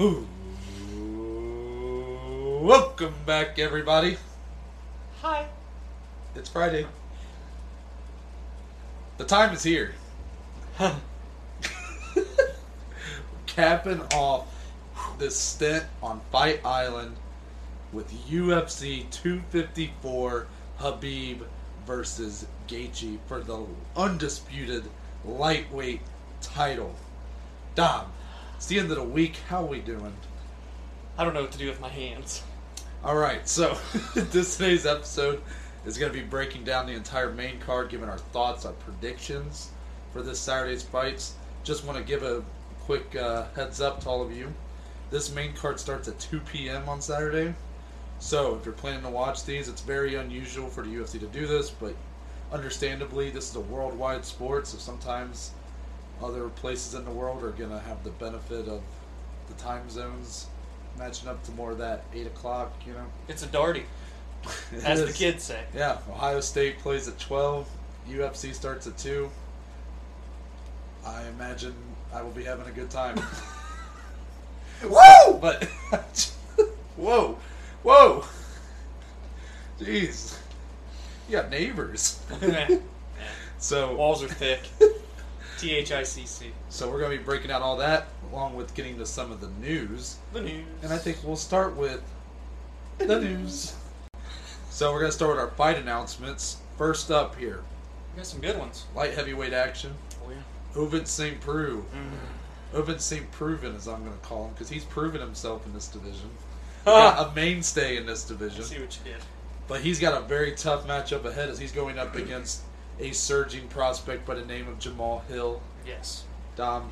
Ooh. Welcome back, everybody. Hi. It's Friday. The time is here. Huh. Capping off this stint on Fight Island with UFC 254 Khabib versus Gaethje for the undisputed lightweight title. Dom, it's the end of the week. How we doing? I don't know what to do with my hands. All right, so this today's episode is going to be breaking down the entire main card, giving our thoughts, our predictions for this Saturday's fights. Just want to give a quick uh, heads up to all of you. This main card starts at 2 p.m. on Saturday. So if you're planning to watch these, it's very unusual for the UFC to do this, but understandably, this is a worldwide sport, so sometimes other places in the world are going to have the benefit of the time zones matching up to more of that 8 o'clock, you know? It's a darty, It as the kids say. Yeah, Ohio State plays at 12. UFC starts at 2. I imagine I will be having a good time. Whoa! But, whoa, whoa. Jeez. You got neighbors. So, Walls are thick. T H I C C. so we're going to be breaking out all that along with getting to some of the news. The news. And I think we'll start with the news. So we're going to start with our fight announcements. First up here, we got some good ones. light heavyweight action. Oh yeah. Ovince St. Preux. Mm. Ovid St. Proven, as I'm going to call him, because he's proven himself in this division. Ah, a mainstay in this I division. see what you did. But he's got a very tough matchup ahead as he's going up against a surging prospect by the name of Jamal Hill. Yes. Dom,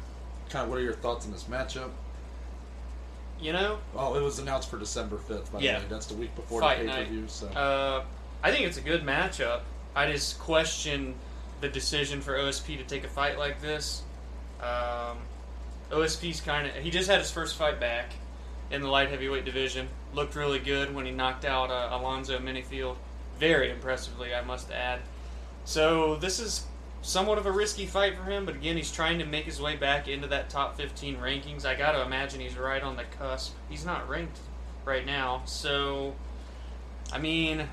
kind of what are your thoughts on this matchup? You know, Oh, it was announced for December 5th, by Yeah. the way. That's the week before Fight the pay-per-view, so... uh, I think it's a good matchup. I just question the decision for OSP to take a fight like this. Um, OSP's kind of he just had his first fight back in the light heavyweight division. Looked really good when he knocked out uh, Alonzo Menifield, very impressively, I must add. So this is somewhat of a risky fight for him, but again, he's trying to make his way back into that top 15 rankings. I got to imagine he's right on the cusp. He's not ranked right now, so I mean,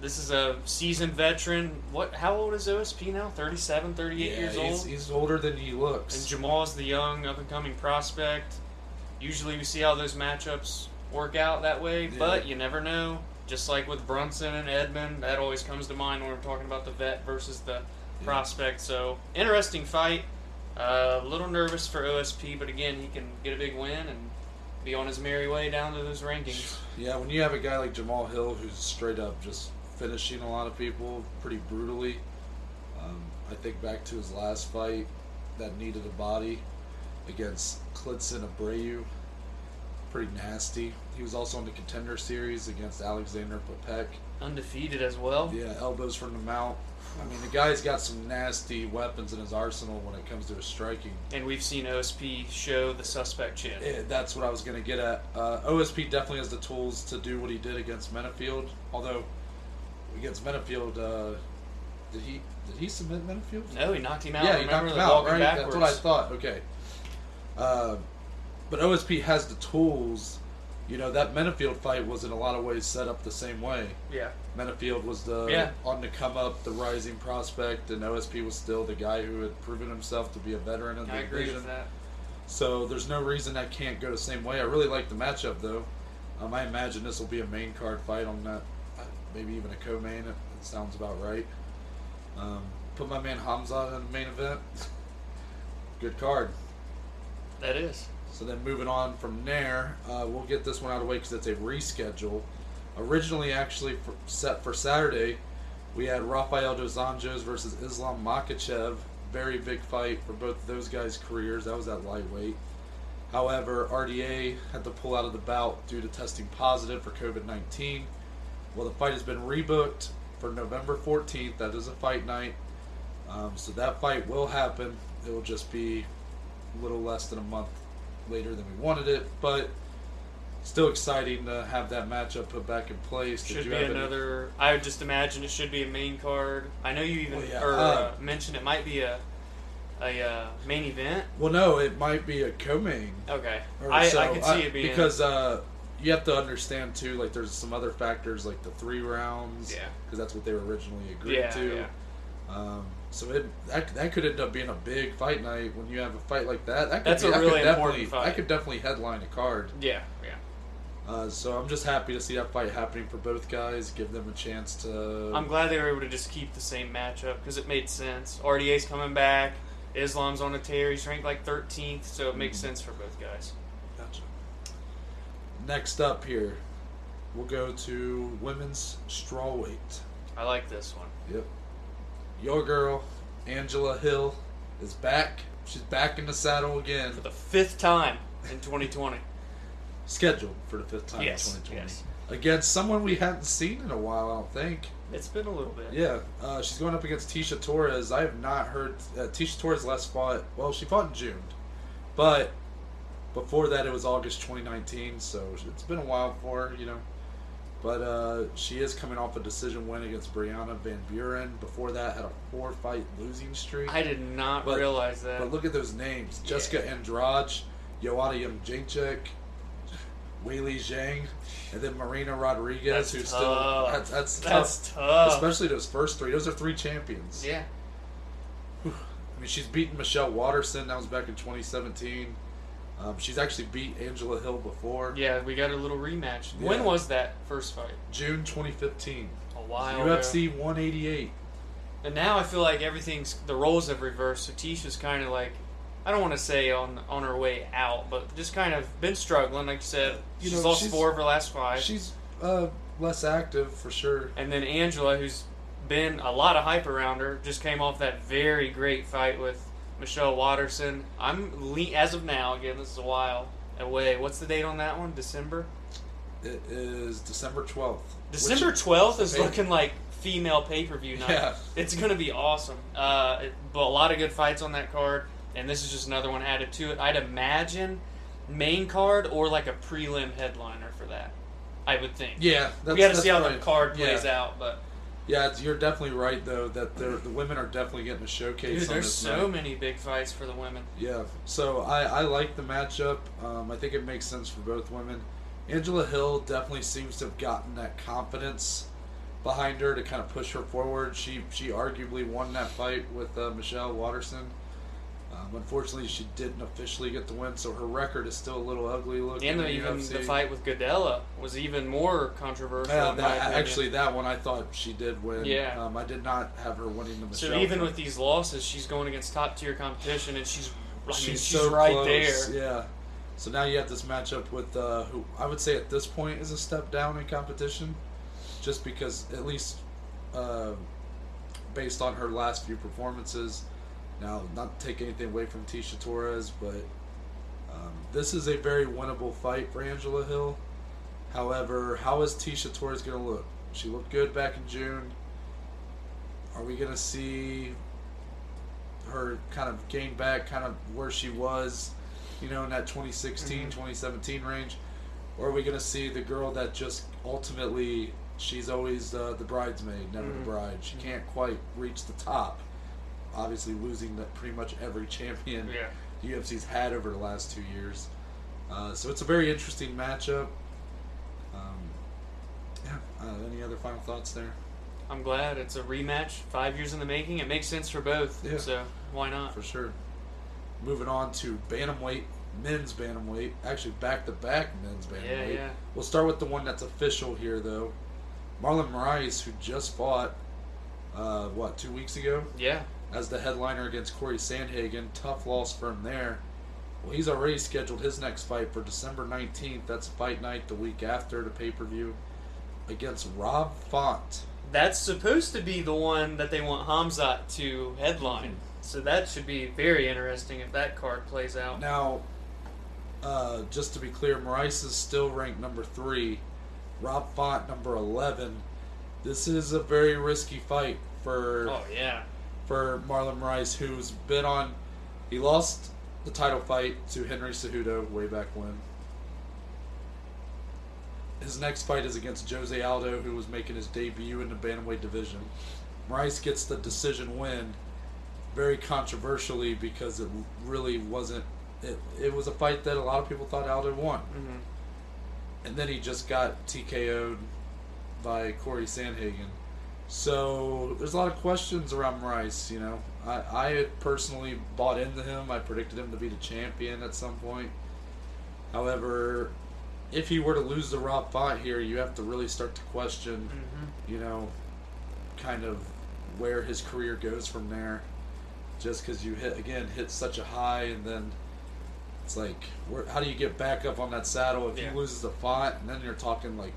this is a seasoned veteran. What? How old is OSP now? 37, 38 yeah, years he's, old. he's older than he looks. And Jamal's the young, up and coming prospect. Usually we see how those matchups work out that way, Yeah. but you never know. Just like with Brunson and Edmen, that always comes to mind when we're talking about the vet versus the prospect. So, interesting fight. Uh, a little nervous for OSP, but again, he can get a big win and be on his merry way down to those rankings. Yeah, when you have a guy like Jamal Hill who's straight up just finishing a lot of people pretty brutally, um, I think back to his last fight that needed a body against Klidson Abreu. Pretty nasty. He was also in the contender series against Alexander Poppeck. Undefeated as well. Yeah, elbows from the mount. I mean, the guy's got some nasty weapons in his arsenal when it comes to his striking. And we've seen OSP show the suspect chin. Yeah, that's what I was going to get at. Uh, OSP definitely has the tools to do what he did against Menifield. Although against Menifield, uh, did he did he submit Menifield? No, he knocked him out. yeah, he Remember knocked him out. Right, backwards. that's what I thought. Okay, uh, but OSP has the tools. You know that Menifield fight was in a lot of ways set up the same way. Yeah, Menifield was the Yeah. on the come up, the rising prospect, and OSP was still the guy who had proven himself to be a veteran in the I agree division. with that. So there's no reason that can't go the same way. I really like the matchup though. Um, I imagine this will be a main card fight on that, uh, maybe even a co-main. It, it sounds about right. Um, put my man Hamza in the main event. Good card. That is. So then moving on from there, uh, we'll get this one out of the way because it's a reschedule. Originally, actually for, set for Saturday, we had Rafael dos Anjos versus Islam Makhachev. Very big fight for both of those guys' careers. That was at lightweight. However, RDA had to pull out of the bout due to testing positive for COVID 19. Well, the fight has been rebooked for November 14th. That is a fight night. Um, so that fight will happen. It will just be a little less than a month later than we wanted it, but still exciting to have that matchup put back in place. Did Should be have any- another. I would just imagine it should be a main card. I know you even Well, yeah, or, uh, uh, mentioned it might be a a uh, main event. Well, no, it might be a co-main. Okay, Or I, so, I could see uh, it being because uh, you have to understand too. Like, there's some other factors like the three rounds. Yeah. Because that's what they were originally agreed yeah, to. yeah. Um, so it that, that could end up being a big fight night when you have a fight like that. That could That's be, a that really could important definitely, fight. That could definitely headline a card. Yeah, yeah. Uh, so I'm just happy to see that fight happening for both guys. Give them a chance to. I'm glad they were able to just keep the same matchup because it made sense. RDA's coming back. Islam's on a tear. He's ranked like 13th, so it makes Mhm. sense for both guys. Gotcha. Next up here, we'll go to women's strawweight. I like this one. Yep. Your girl, Angela Hill, is back. She's back in the saddle again. For the fifth time in 2020. Scheduled for the fifth time Yes, in 2020. yes. Against someone we hadn't seen in a while, I don't think. It's been a little bit. Yeah, uh, she's going up against Tecia Torres. I have not heard. Uh, Tecia Torres last fought. Well, she fought in June, but before that it was August 2019. So it's been a while for her, you know. But uh, she is coming off a decision win against Brianna Van Buren. Before that, had a four-fight losing streak. I did not But- realize that. But look at those names: Yeah. Jessica Andrade, Joanna Jędrzejczyk, Weili Zhang, and then Marina Rodriguez, That's who's tough. still that's that's, That's tough. tough. Especially those first three; those are three champions. yeah. I mean, she's beaten Michelle Waterson. That was back in 2017. Um, she's actually beat Angela Hill before. Yeah, we got a little rematch. Yeah. When was that first fight? June 2015. A while UFC ago. 188. And now I feel like everything's the roles have reversed. So Tecia's kind of like, I don't want to say on on her way out, but just kind of been struggling. Like you said, You she's know, lost she's- four of her last five. She's uh, less active for sure. And then Angela, who's been a lot of hype around her, just came off that very great fight with Michelle Waterson. I'm le- as of now. Again, this is a while away. What's the date on that one? December. It is December 12th. December twelfth is Pay- looking like female pay per view night. Yeah. It's gonna be awesome. Uh, it, but a lot of good fights on that card, and this is just another one added to it. I'd imagine main card or like a prelim headliner for that. I would think. Yeah, that's, we got to see how right. the card plays yeah. out, but Yeah, you're definitely right though that the the women are definitely getting a showcase. dude, on there's so night. many big fights for the women. Yeah, so I, I like the matchup. Um, I think it makes sense for both women. Angela Hill definitely seems to have gotten that confidence behind her to kind of push her forward. She she arguably won that fight with uh, Michelle Waterson. Um, unfortunately, she didn't officially get the win, so her record is still a little ugly looking. And the, even UFC. the fight with Gadelha was even more controversial. Yeah, that, actually, that one I thought she did win. Yeah. um, I did not have her winning the Michelle. So even fight. with these losses, she's going against top tier competition, and she's I mean, she's, she's, so right close, there. Yeah. So now you have this matchup with uh, who I would say at this point is a step down in competition, just because at least uh, based on her last few performances. Now, not to take anything away from Tecia Torres, but um, this is a very winnable fight for Angela Hill. However, how is Tecia Torres going to look? She looked good back in June. Are we going to see her kind of gain back kind of where she was, you know, in that 2016, Mhm. 2017 range? Or are we going to see the girl that just ultimately, she's always uh, the bridesmaid, never Mhm. the bride? She can't quite reach the top. Obviously, losing that pretty much every champion Yeah. the UFC's had over the last two years. Uh, so it's a very interesting matchup. Um, yeah. Uh, any other final thoughts there? I'm glad it's a rematch. Five years in the making. It makes sense for both. Yeah. So why not? For sure. Moving on to bantamweight, men's bantamweight. Actually, back to back men's Yeah, bantamweight. yeah. We'll start with the one that's official here, though. Marlon Moraes, who just fought, uh, what, two weeks ago? Yeah. As the headliner against Corey Sandhagen. Tough loss for him there. Well, he's already scheduled his next fight for December 19th. That's fight night the week after the pay per view against Rob Font. That's supposed to be the one that they want Hamzat to headline. So that should be very interesting if that card plays out. Now, uh, just to be clear, Moraes is still ranked number three. Rob Font number 11. This is a very risky fight for Oh yeah. For Marlon Rice, who's been on. He lost the title fight to Henry Cejudo way back when. His next fight is against Jose Aldo, who was making his debut in the bantamweight division. Rice gets the decision win. very controversially because it really wasn't. It, it was a fight that a lot of people thought Aldo won. hmm and then he just got TKO'd by Corey Sandhagen. So there's a lot of questions around Rice. You know, I I personally bought into him. I predicted him to be the champion at some point. However, if he were to lose the Rob Font here, you have to really start to question, hmm you know, kind of where his career goes from there. Just because you hit again hit such a high, and then it's like, where, how do you get back up on that saddle if Yeah. he loses the font, and then you're talking like,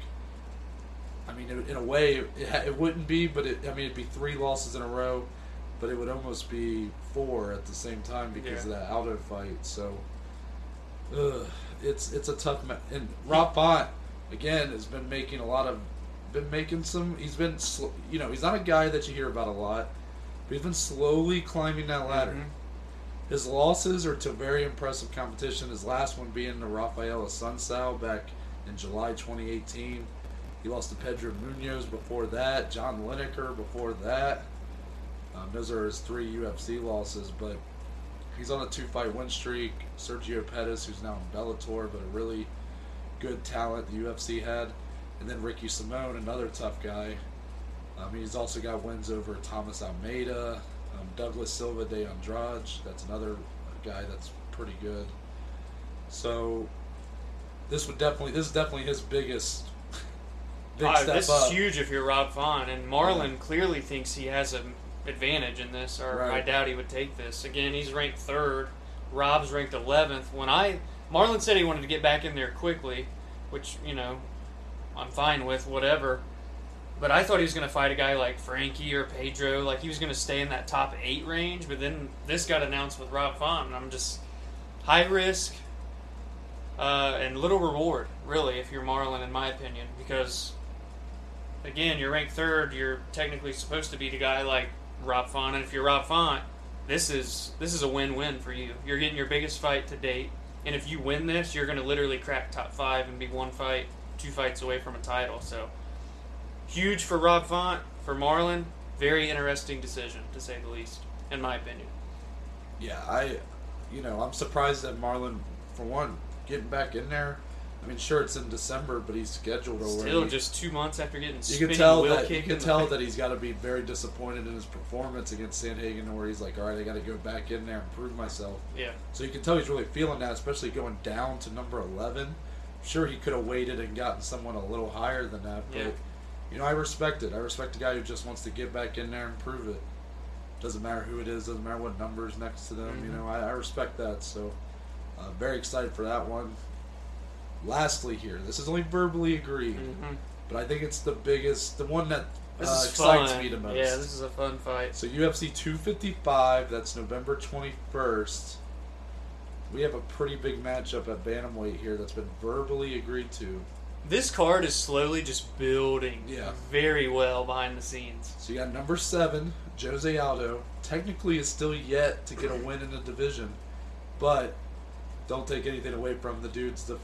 I mean, in, a way, it, it wouldn't be, but it, I mean, it'd be three losses in a row, but it would almost be four at the same time because Yeah. of that Aldo fight. So, ugh, it's it's a tough. Ma- and Rob Font again has been making a lot of, been making some. He's been, sl- you know, he's not a guy that you hear about a lot, but he's been slowly climbing that ladder. Mhm. His losses are to very impressive competition. His last one being to Rafaela Assunção back in July 2018. He lost to Pedro Munhoz before that, John Lineker before that. Um, those are his three UFC losses, but he's on a two-fight win streak. Sergio Pettis, who's now in Bellator, but a really good talent the UFC had, and then Ricky Simón, another tough guy. Um, he's also got wins over Thomas Almeida, um, Douglas Silva de Andrade. That's another guy that's pretty good. So this would definitely this is definitely his biggest big Uh, step this up. is huge if you're Rob Font, and Marlon clearly thinks he has an advantage in this, or I doubt he would take this. Again, he's ranked third. Rob's ranked eleventh. When I Marlon said he wanted to get back in there quickly, which you know I'm fine with, whatever. But I thought he was going to fight a guy like Frankie or Pedro, like he was going to stay in that top eight range. But then this got announced with Rob Font, and I'm just high risk uh, and little reward, really, if you're Marlon, in my opinion, because again, you're ranked third. You're technically supposed to beat a guy like Rob Font, and if you're Rob Font, this is this is a win-win for you. You're getting your biggest fight to date, and if you win this, you're going to literally crack top five and be one fight, two fights away from a title. So huge for Rob Font, for Marlon. Very interesting decision, to say the least, in my opinion. Yeah, I, you know, I'm surprised that Marlon, for one, getting back in there. I mean, sure, it's in December, but he's scheduled already. Still, just two months after getting you can tell that you can tell that he's got to be very disappointed in his performance against San Sandhagen, where he's like, all right, I got to go back in there and prove myself. Yeah. So you can tell he's really feeling that, especially going down to number 11. Sure, he could have waited and gotten someone a little higher than that, but Yeah. you know, I respect it. I respect a guy who just wants to get back in there and prove it. Doesn't matter who it is, doesn't matter what numbers next to them. You Mhm. know, I, I respect that. So, uh, very excited for that one. Lastly, here, this is only verbally agreed, Mhm. but I think it's the biggest, the one that This uh, is excites fun. me the most. Yeah, this is a fun fight. So UFC 255, that's November 21st. We have a pretty big matchup at bantamweight here that's been verbally agreed to. This card is slowly just building Yeah. very well behind the scenes. So you got number seven, Jose Aldo. Technically, is still yet to get a win in the division, but don't take anything away from the dude's the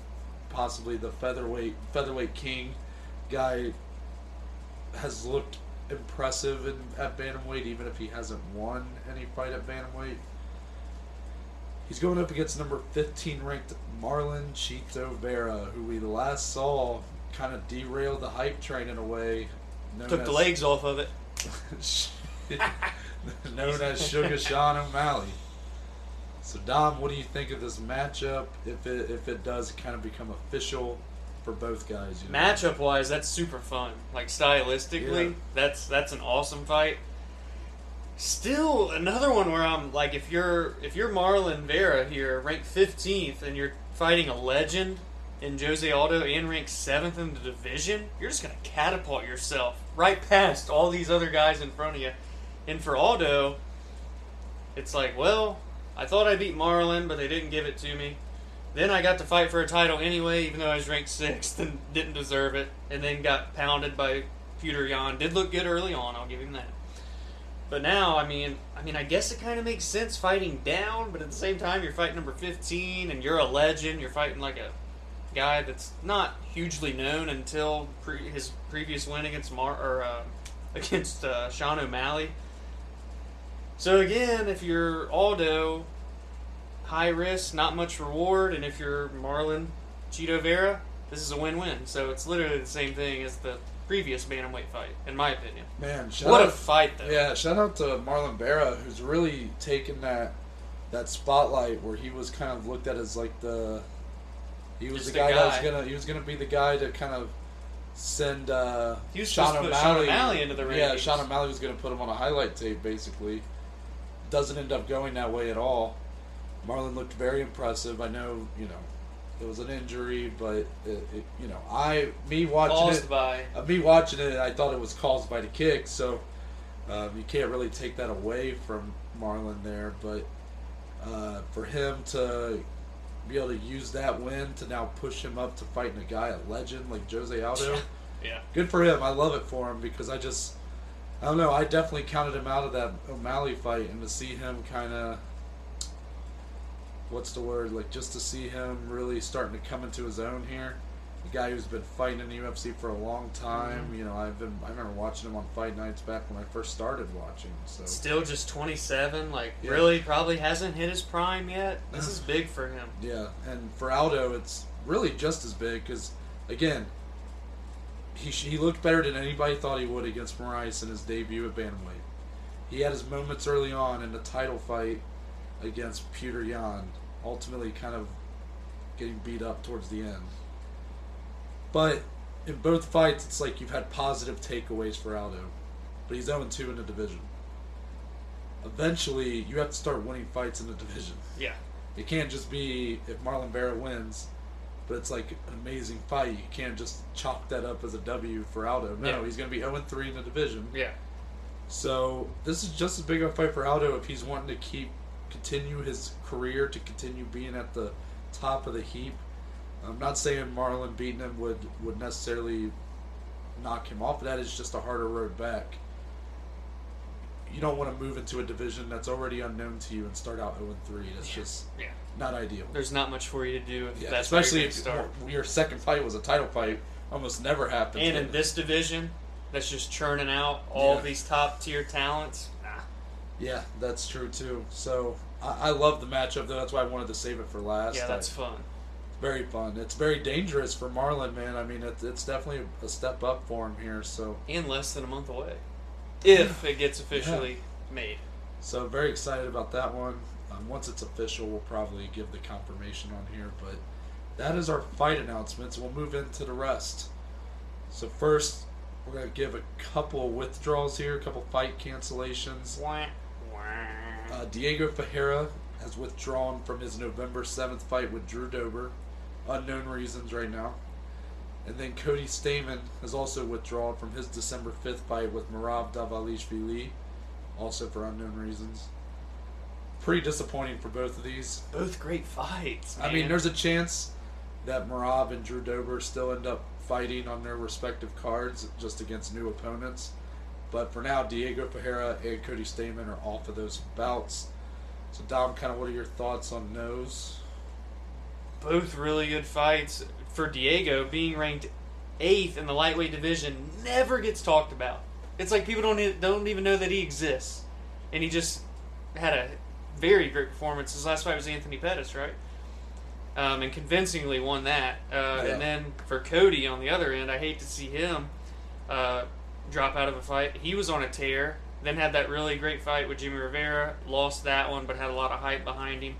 possibly the featherweight featherweight king guy has looked impressive in, at bantamweight, even if he hasn't won any fight at bantamweight. He's going up against number 15 ranked Marlon Chito Vera, who we last saw kind of derail the hype train in a way. Took the legs off of it. known as Sugar Sean O'Malley. So Dom, what do you think of this matchup? If it if it does kind of become official for both guys, you know? Matchup wise, that's super fun. Like stylistically, Yeah. that's that's an awesome fight. Still another one where I'm like, if you're if you're Marlon Vera here, ranked 15th, and you're fighting a legend in Jose Aldo and ranked seventh in the division, you're just gonna catapult yourself right past all these other guys in front of you. And for Aldo, it's like, well, I thought I beat Marlon, but they didn't give it to me. Then I got to fight for a title anyway, even though I was ranked sixth and didn't deserve it, and then got pounded by Petr Yan. Did look good early on, I'll give him that. But now, I mean, I mean, I guess it kind of makes sense fighting down, but at the same time, you're fighting number 15, and you're a legend. You're fighting like a guy that's not hugely known until pre- his previous win against Mar or uh, against uh, Sean O'Malley. So again, if you're Aldo, high risk, not much reward, and if you're Marlon Chito Vera, this is a win-win. So it's literally the same thing as the previous bantamweight fight, in my opinion. Man, shout what out, a fight, though. Yeah, shout out to Marlon Vera, who's really taken that that spotlight where he was kind of looked at as like the he was Just the a guy, that was gonna he was gonna be the guy to kind of send uh, He was Sean put Sean O'Malley into the Yeah. Sean O'Malley was gonna put him on a highlight tape basically. Doesn't end up going that way at all. Marlon looked very impressive. I know, you know, it was an injury, but it, it, you know, I me watching Caused it, by uh, me watching it, I thought it was caused by the kick, so um, you can't really take that away from Marlon there. But uh, for him to be able to use that win to now push him up to fighting a guy, a legend like Jose Aldo, yeah. good for him. I love it for him because I just, I don't know, I definitely counted him out of that O'Malley fight, and to see him kind of. What's the word? Like just to see him really starting to come into his own here the guy who's been fighting in the UFC for a long time. Mm-hmm. You know, I've been I remember watching him on fight nights back when I first started watching. So Still just 27. Like, Yeah. really, probably hasn't hit his prime yet. This is big for him. yeah, and for Aldo, it's really just as big because again, he sh- he looked better than anybody thought he would against Moraes in his debut at bantamweight. He had his moments early on in the title fight against Petr Yan, ultimately kind of getting beat up towards the end. But in both fights, it's like you've had positive takeaways for Aldo, but he's 0 2 in the division. Eventually, you have to start winning fights in the division. Yeah. It can't just be if Marlon Vera wins, but it's like an amazing fight. You can't just chalk that up as a W for Aldo. No, Yeah. he's going to be 0 3 in the division. Yeah. So this is just as big of a fight for Aldo if he's wanting to keep continue his career to continue being at the top of the heap. I'm not saying Marlon beating him would would necessarily knock him off. That is just a harder road back. You don't want to move into a division that's already unknown to you and start out 0 3. That's Yeah. just Yeah. Not ideal. There's not much for you to do if Yeah, especially if your second fight was a title fight. Almost never happens. And in this division, that's just churning out all Yeah. these top tier talents. Nah. Yeah, that's true too. So I, I love the matchup though. That's why I wanted to save it for last. Yeah, that's I- fun. very fun. It's very dangerous for Marlon, man. I mean, it, it's definitely a step up for him here. So And less than a month away. If it gets officially made. so very excited about that one. Um, once it's official, we'll probably give the confirmation on here. But that is our fight announcements. We'll move into the rest. So first, we're gonna give a couple withdrawals here, a couple fight cancellations. Uh, Diego Ferreira has withdrawn from his November 7th fight with Drew Dober. Unknown reasons right now. And then Cody Stamann has also withdrawn from his December 5th fight with Merab Dvalishvili, also for unknown reasons. Pretty disappointing for both of these. Both great fights. I mean, there's a chance that Merab and Drew Dober still end up fighting on their respective cards just against new opponents. But for now, Diego Ferreira and Cody Stamann are off of those bouts. So, Dom, kind of what are your thoughts on those? both really good fights. For Diego, being ranked eighth in the lightweight division never gets talked about. It's like people don't e- don't even know that he exists, and he just had a very great performance. His last fight was Anthony Pettis, right? Um, and convincingly won that. Uh, Yeah. And then for Cody on the other end, I hate to see him uh, drop out of a fight. He was on a tear. Then had that really great fight with Jimmy Rivera. Lost that one, but had a lot of hype behind him.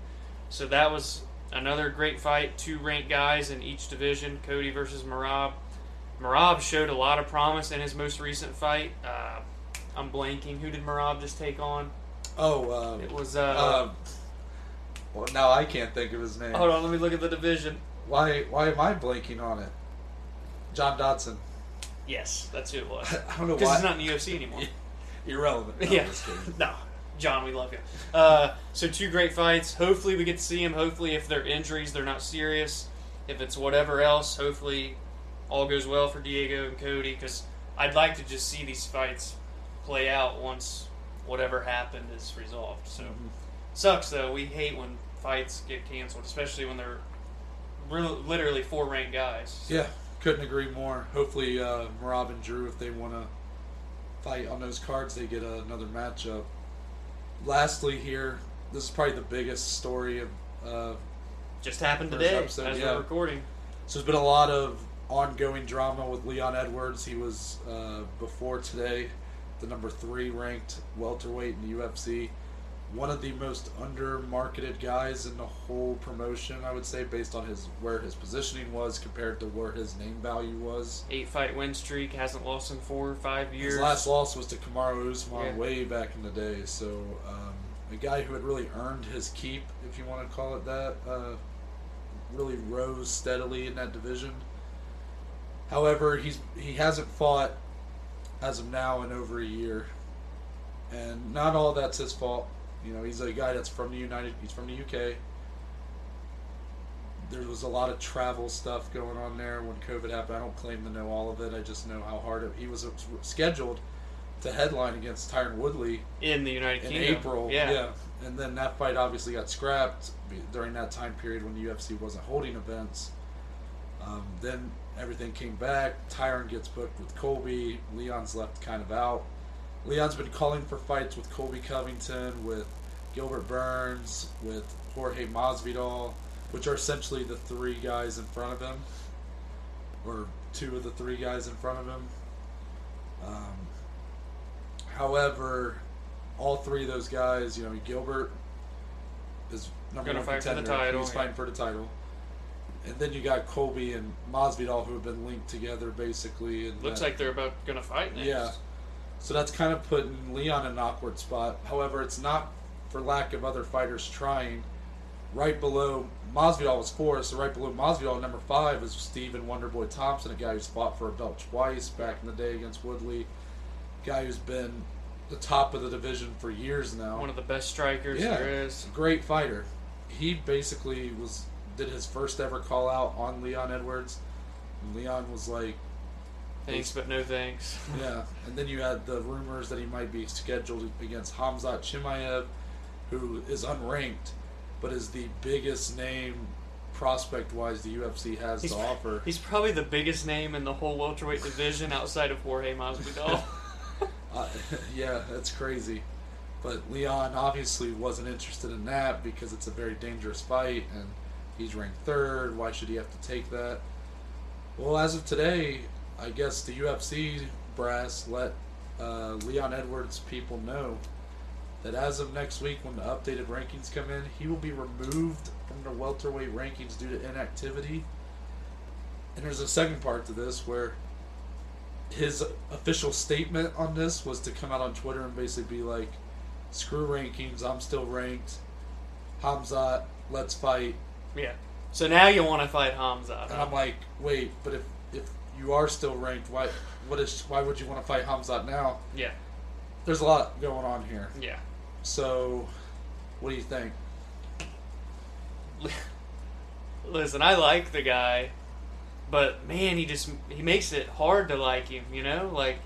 So that was another great fight. Two ranked guys in each division. Cody versus Merab. Merab showed a lot of promise in his most recent fight. Uh, I'm blanking. Who did Merab just take on? Oh, It uh, was. Uh, um, well, now I can't think of his name. hold on, let me look at the division. Why, why am I blanking on it? John Dodson. Yes, that's who it was. I don't know Because why. he's not in the UFC anymore. Irrelevant. No, I'm yeah. just kidding. no, John, we love you. Uh, so two great fights. Hopefully we get to see him. Hopefully if they're injuries, they're not serious. If it's whatever else, hopefully all goes well for Diego and Cody. Because I'd like to just see these fights play out once whatever happened is resolved. So Mhm. sucks though. We hate when fights get canceled, especially when they're real, literally four ranked guys. Yeah, couldn't agree more. Hopefully, uh, Merab and Drew, if they want to fight on those cards, they get another matchup. lastly, here, this is probably the biggest story of. Uh, Just happened today episode, as yeah. we're recording. so there's been a lot of ongoing drama with Leon Edwards. He was uh, before today the number three ranked welterweight in the UFC. One of the most under-marketed guys in the whole promotion, I would say, based on his where his positioning was compared to where his name value was. Eight fight win streak, hasn't lost in four or five years. His last loss was to Kamaru Usman Yeah. way back in the day. So um, a guy who had really earned his keep, if you want to call it that, uh, really rose steadily in that division. However, he's he hasn't fought as of now in over a year, and not all that's his fault. You know, he's a guy that's from the United. He's from the UK. There was a lot of travel stuff going on there when COVID happened. I don't claim to know all of it. I just know how hard it. He was scheduled to headline against Tyron Woodley in the United in Kingdom. April. Yeah. and then that fight obviously got scrapped during that time period when the UFC wasn't holding events. Um, then everything came back. Tyron gets booked with Colby. Leon's left kind of out. Leon's been calling for fights with Colby Covington, with Gilbert Burns, with Jorge Masvidal, which are essentially the three guys in front of him, or two of the three guys in front of him. Um, however, all three of those guys, you know, Gilbert is number Gonna one fight for the title, He's yeah. fighting for the title. And then you got Colby and Masvidal, who have been linked together basically. And Looks like they're about gonna fight next. yeah. So that's kind of putting Leon in an awkward spot. However, it's not for lack of other fighters trying. Right below Masvidal was four, so right below Masvidal, number five, is Stephen Wonderboy Thompson, a guy who's fought for a belt twice back in the day against Woodley. Guy who's been the top of the division for years now. One of the best strikers Yeah. there is. Great fighter. He basically was did his first ever call out on Leon Edwards. And Leon was like, Thanks, but no thanks. yeah, and then you had the rumors that he might be scheduled against Hamzat Chimaev, who is unranked, but is the biggest name prospect-wise the UFC has He's, to offer. he's probably the biggest name in the whole welterweight division outside of Jorge Masvidal. Uh, yeah, that's crazy. But Leon obviously wasn't interested in that because it's a very dangerous fight, and he's ranked third. Why should he have to take that? Well, as of today, I guess the UFC brass let uh, Leon Edwards people know that as of next week, when the updated rankings come in, he will be removed from the welterweight rankings due to inactivity. And there's a second part to this where his official statement on this was to come out on Twitter and basically be like, "Screw rankings, I'm still ranked. Hamzat, let's fight." Yeah. So now you want to fight Hamza. And I'm like, "Wait, but if if you are still ranked, why what is why would you want to fight Hamzat now?" yeah. There's a lot going on here. Yeah. So, what do you think? Listen, I like the guy, but man, he just he makes it hard to like him. You know, like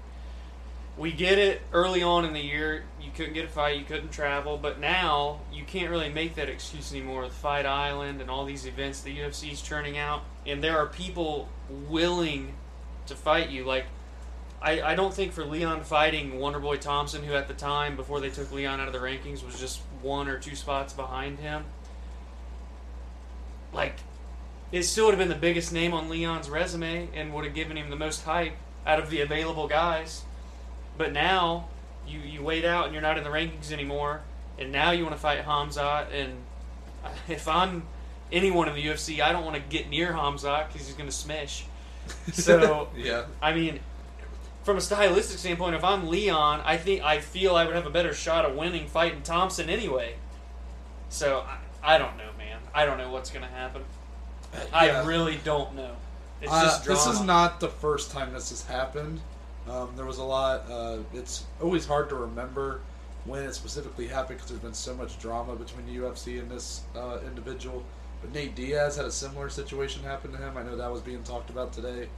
we get it early on in the year. You couldn't get a fight, you couldn't travel, but now you can't really make that excuse anymore with Fight Island and all these events the UFC is churning out, and there are people willing to fight you. Like I, I don't think for Leon fighting Wonderboy Thompson, who at the time before they took Leon out of the rankings was just one or two spots behind him. Like, it still would have been the biggest name on Leon's resume and would have given him the most hype out of the available guys. But now you you wait out and you're not in the rankings anymore, and now you want to fight Hamzat. And if I'm anyone in the UFC, I don't want to get near Hamzat because he's going to smash. So yeah, I mean, from a stylistic standpoint, if I'm Leon, I think I feel I would have a better shot of winning fighting Thompson anyway. So I, I don't know, man. I don't know what's gonna happen. I really don't know. It's Uh, just drama. this is not the first time this has happened. Um, there was a lot. Uh, it's always hard to remember when it specifically happened because there's been so much drama between the UFC and this uh, individual. But Nate Diaz had a similar situation happen to him. I know that was being talked about today.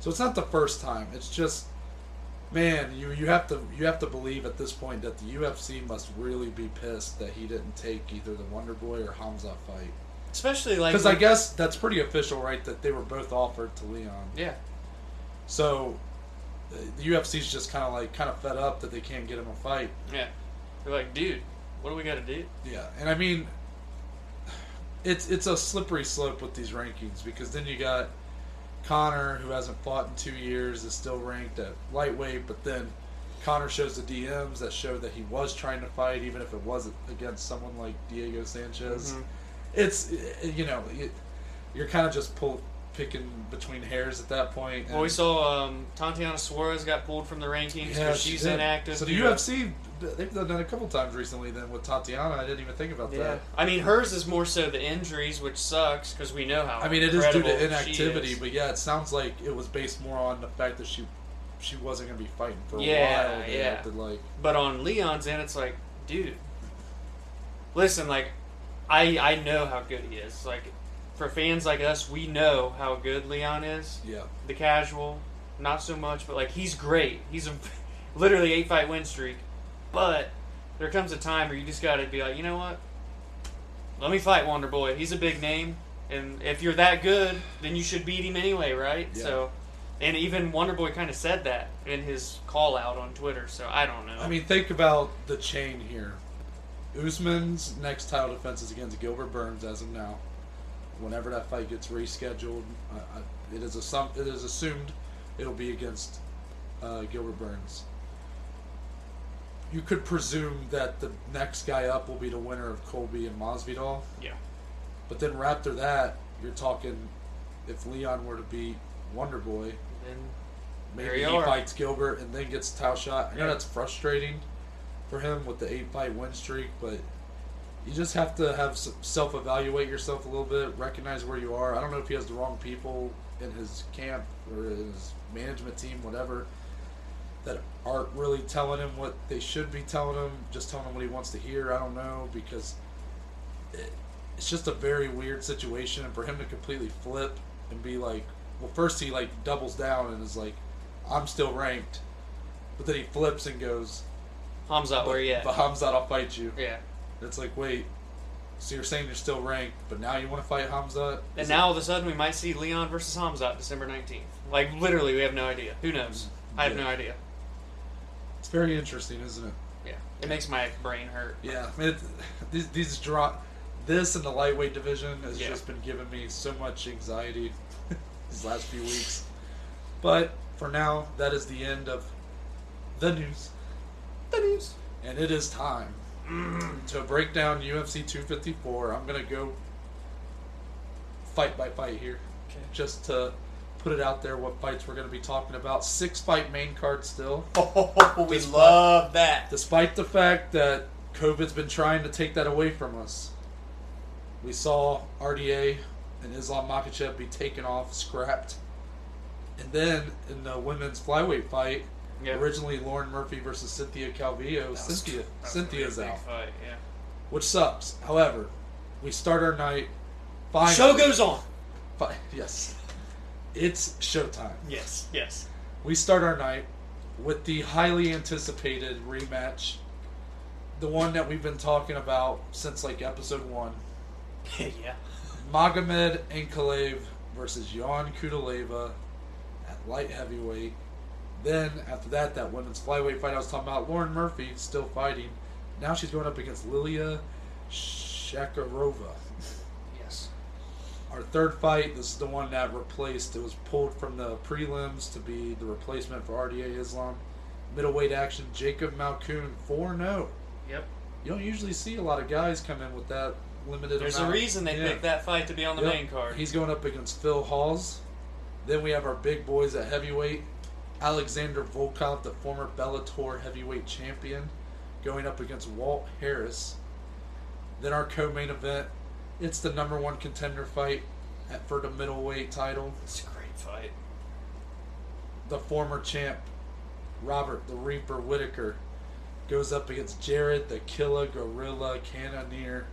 So it's not the first time. It's just, man, you you have to you have to believe at this point that the UFC must really be pissed that he didn't take either the Wonder Boy or Hamza fight. especially like Because I guess that's pretty official, right? That they were both offered to Leon. yeah, So the UFC's just kind of like kind of fed up that they can't get him a fight. yeah. They're like, dude, what do we got to do? Yeah, and I mean, it's it's a slippery slope with these rankings because then you got Conor, who hasn't fought in two years, is still ranked at lightweight, but then Conor shows the DMs that show that he was trying to fight, even if it wasn't against someone like Diego Sanchez. Mhm. It's you know you- you're kind of just pull, picking between hairs at that point. Well, we saw um, Tatiana Suarez got pulled from the rankings because Yeah, she's inactive. So the to- UFC, they've done that a couple times recently. Then with Tatiana, I didn't even think about Yeah, that. I mean hers is more so the injuries, which sucks because we know how. I mean, it is due to inactivity, but yeah, it sounds like it was based more on the fact that she she wasn't going to be fighting for a Yeah, while. Yeah. had like, But on Leon's end, it's like, dude, listen, like, I I know how good he is. Like, for fans like us, we know how good Leon is. yeah, The casual, not so much, but like he's great. He's a literally eight fight win streak. But there comes a time where you just got to be like, you know what? Let me fight Wonder Boy. He's a big name, and if you're that good, then you should beat him anyway, right? Yeah. So. And even Wonder Boy kind of said that in his call out on Twitter, so I don't know. I mean, think about the chain here. Usman's next title defense is against Gilbert Burns as of now. Whenever that fight gets rescheduled, I, I, it is assum- it is assumed it'll be against uh, Gilbert Burns. You could presume that the next guy up will be the winner of Colby and Masvidal. Yeah. But then right after that, you're talking if Leon were to beat Wonder Boy, Then maybe he are. fights Gilbert and then gets Tao shot. I know Yeah. that's frustrating for him with the eight fight win streak, but you just have to have self evaluate yourself a little bit, recognize where you are. I don't know if he has the wrong people in his camp or his management team, whatever, that aren't really telling him what they should be telling him, just telling him what he wants to hear. I don't know because it, it's just a very weird situation, and for him to completely flip and be like, well, first he like doubles down and is like, I'm still ranked, but then he flips and goes, Hamzat, where you at? But Hamzat, I'll fight you. yeah. It's like, wait, so you're saying you're still ranked, but now you want to fight Hamzat? And Is now all of a sudden we might see Leon versus Hamzat December 19th. Like, literally, we have no idea. Who knows? I have Yeah. no idea. it- it's very interesting, isn't it? Yeah. It makes my brain hurt. Yeah, I mean, it, these these drop, this and the lightweight division has Yeah. just been giving me so much anxiety these last few weeks. But for now, that is the end of the news, The news. and it is time to break down UFC 254. I'm gonna go fight by fight here, Okay. just to put it out there what fights we're gonna be talking about. Six fight main card still. Oh, we Despite- love that. despite the fact that COVID's been trying to take that away from us. We saw RDA and Islam Makhachev be taken off, scrapped. And then in the women's flyweight fight, Yeah. originally Lauren Murphy versus Cynthia Calvillo, That was- Cynthia that was a Cynthia's really big out, Fight, yeah. which sucks. However, we start our night. Finally, Show goes on. Fi- yes, it's showtime. Yes. Yes. We start our night with the highly anticipated rematch, the one that we've been talking about since like episode one. yeah. Magomed Ankalaev versus Ion Cutelaba at light heavyweight. Then after that, that women's flyweight fight I was talking about, Lauren Murphy still fighting. Now she's going up against Liliya Shakirova. Yes. Our third fight, this is the one that replaced, it was pulled from the prelims to be the replacement for RDA Islam. Middleweight action, Jacob Malkoun, 4 0. Yep. You don't usually see a lot of guys come in with that limited There's a reason they Yeah. picked that fight to be on the Yep. main card. He's going up against Phil Hawes. Then we have our big boys at heavyweight. Alexander Volkov, the former Bellator heavyweight champion, going up against Walt Harris. Then our co-main event, it's the number one contender fight at, for the middleweight title. It's a great fight. The former champ, Robert the Reaper Whittaker, goes up against Jared the Killer Gorilla Cannonier.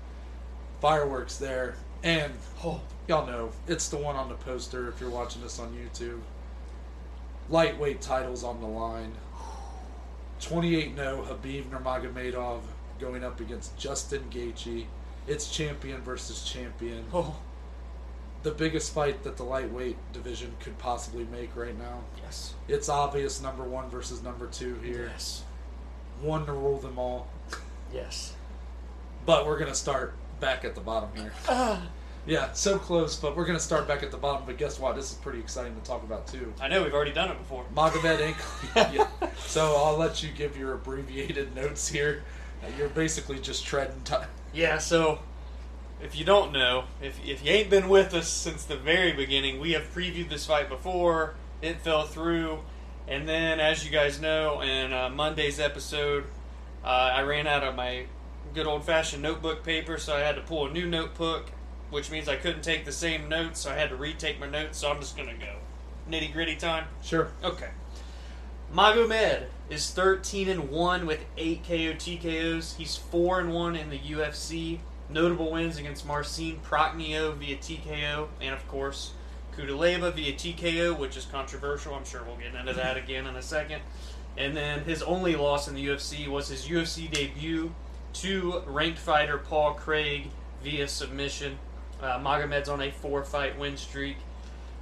Fireworks there. And Oh, Y'all know it's the one on the poster if you're watching this on YouTube. Lightweight titles on the line. 28 0 Khabib Nurmagomedov going up against Justin Gaethje. It's champion versus champion. oh, The biggest fight that the lightweight division could possibly make right now. yes. It's obvious number one versus number two here. Yes. One to rule them all. Yes. but we're gonna start back at the bottom here. Ah. Yeah, so close, but we're gonna start back at the bottom. But guess what? This is pretty exciting to talk about too. I know we've already done it before. Magomed Ankalaev. yeah. So I'll let you give your abbreviated notes here. Uh, You're basically just treading time. Yeah, so if you don't know, if, if you ain't been with us since the very beginning, we have previewed this fight before. It fell through. And then, as you guys know, in uh, Monday's episode, uh, I ran out of my good old fashioned notebook paper, so I had to pull a new notebook, which means I couldn't take the same notes, so I had to retake my notes, so I'm just going to go. Nitty gritty time. Sure. Okay. Magomed is 13 and 1 with 8 KO TKOs. He's 4 and 1 in the UFC. Notable wins against Marcin Prachnio via TKO and of course Cutelaba via TKO, which is controversial. I'm sure we'll get into that again in a second. And then his only loss in the UFC was his UFC debut to ranked fighter Paul Craig via submission. Uh, Magomed's on a four-fight win streak.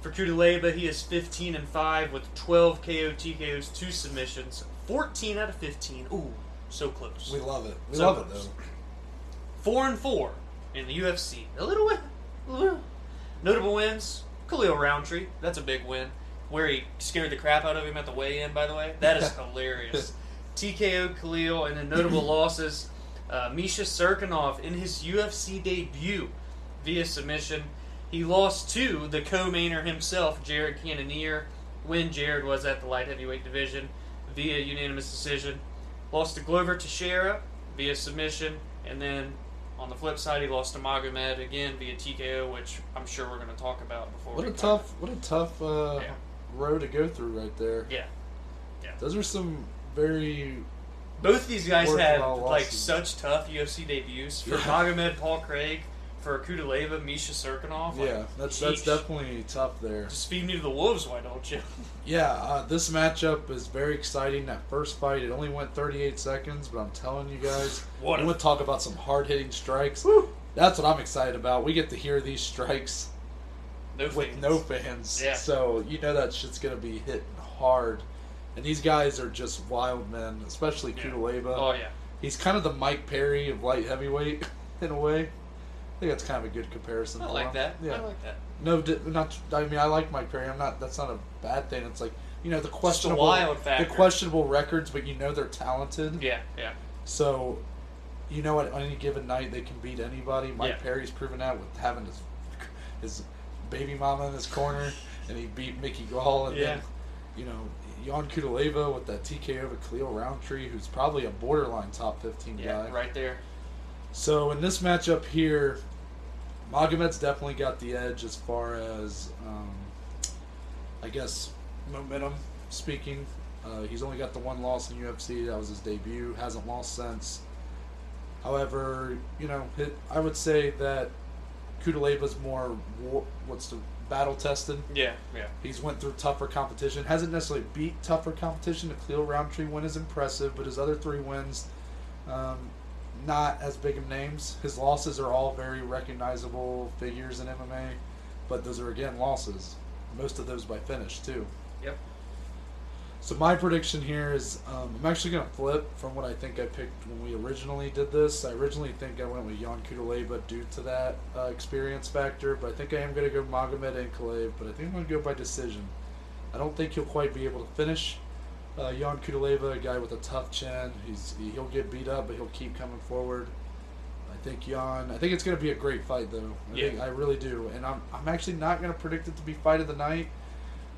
For Cutelaba, he is 15 and 5 with 12 KO TKOs, two submissions, 14 out of 15. Ooh, so close. We love it. We So love it though. Four and four in the UFC. A little win. a little- Notable wins. Khalil Rountree. That's a big win. Where he scared the crap out of him at the weigh-in. By the way, that is hilarious. TKO Khalil, and then notable losses. Uh, Misha Cirkunov in his UFC debut via submission. He lost to the co-mainer himself, Jared Cannonier, when Jared was at the light heavyweight division via unanimous decision. Lost to Glover Teixeira via submission, and then on the flip side, he lost to Magomed again via TKO, which I'm sure we're going to talk about before. What we a tough, what a tough uh, Yeah. road to go through right there. Yeah. yeah. Those are some very Both these guys had like such tough UFC debuts. For Yeah. Magomed, Paul Craig, for Cutelaba, Misha Cirkunov. like, yeah. That's that's sheesh. definitely tough there. Just feed me to the wolves, why don't you? Yeah, uh, this matchup is very exciting. That first fight, it only went 38 seconds, but I'm telling you guys, What we a- want to talk about some hard hitting strikes. Woo. That's what I'm excited about. We get to hear these strikes No with fans. no fans. Yeah. So you know that shit's gonna be hitting hard. And these guys are just wild men, especially Yeah. Cutelaba. Oh yeah. He's kind of the Mike Perry of light heavyweight in a way. I think that's kind of a good comparison. I like that. Yeah. I like that. No, not. I mean, I like Mike Perry. I'm not. That's not a bad thing. It's like you know the questionable, wild the questionable records, but you know they're talented. Yeah, yeah. So, you know, at any given night they can beat anybody. Mike Yeah. Perry's proven that with having his his baby mama in his corner, and he beat Mickey Gall, and Yeah. then you know Ion Cutelaba with that TKO over Khalil Rountree, who's probably a borderline top 15 Yeah, guy. right there. So in this matchup here, Magomed's definitely got the edge as far as, um, I guess, momentum speaking. Uh, he's only got the one loss in UFC. That was his debut. Hasn't lost since. However, you know, hit, I would say that Cutelaba's more war, what's the battle tested. Yeah, yeah. He's went through tougher competition. Hasn't necessarily beat tougher competition. The Khalil Rountree win is impressive, but his other three wins, um, not as big of names. His losses are all very recognizable figures in MMA, but those are again losses. Most of those by finish too. Yep. So my prediction here is um, I'm actually going to flip from what I think I picked when we originally did this. I originally think I went with Ion Cutelaba due to that uh, experience factor, but I think I am going to go Magomed Ankalaev, but I think I'm going to go by decision. I don't think he'll quite be able to finish. Uh, Ion Cutelaba, a guy with a tough chin, he's he'll get beat up, but he'll keep coming forward. I think Jan. I think it's going to be a great fight, though. I Yeah. think I really do, and I'm I'm actually not going to predict it to be fight of the night,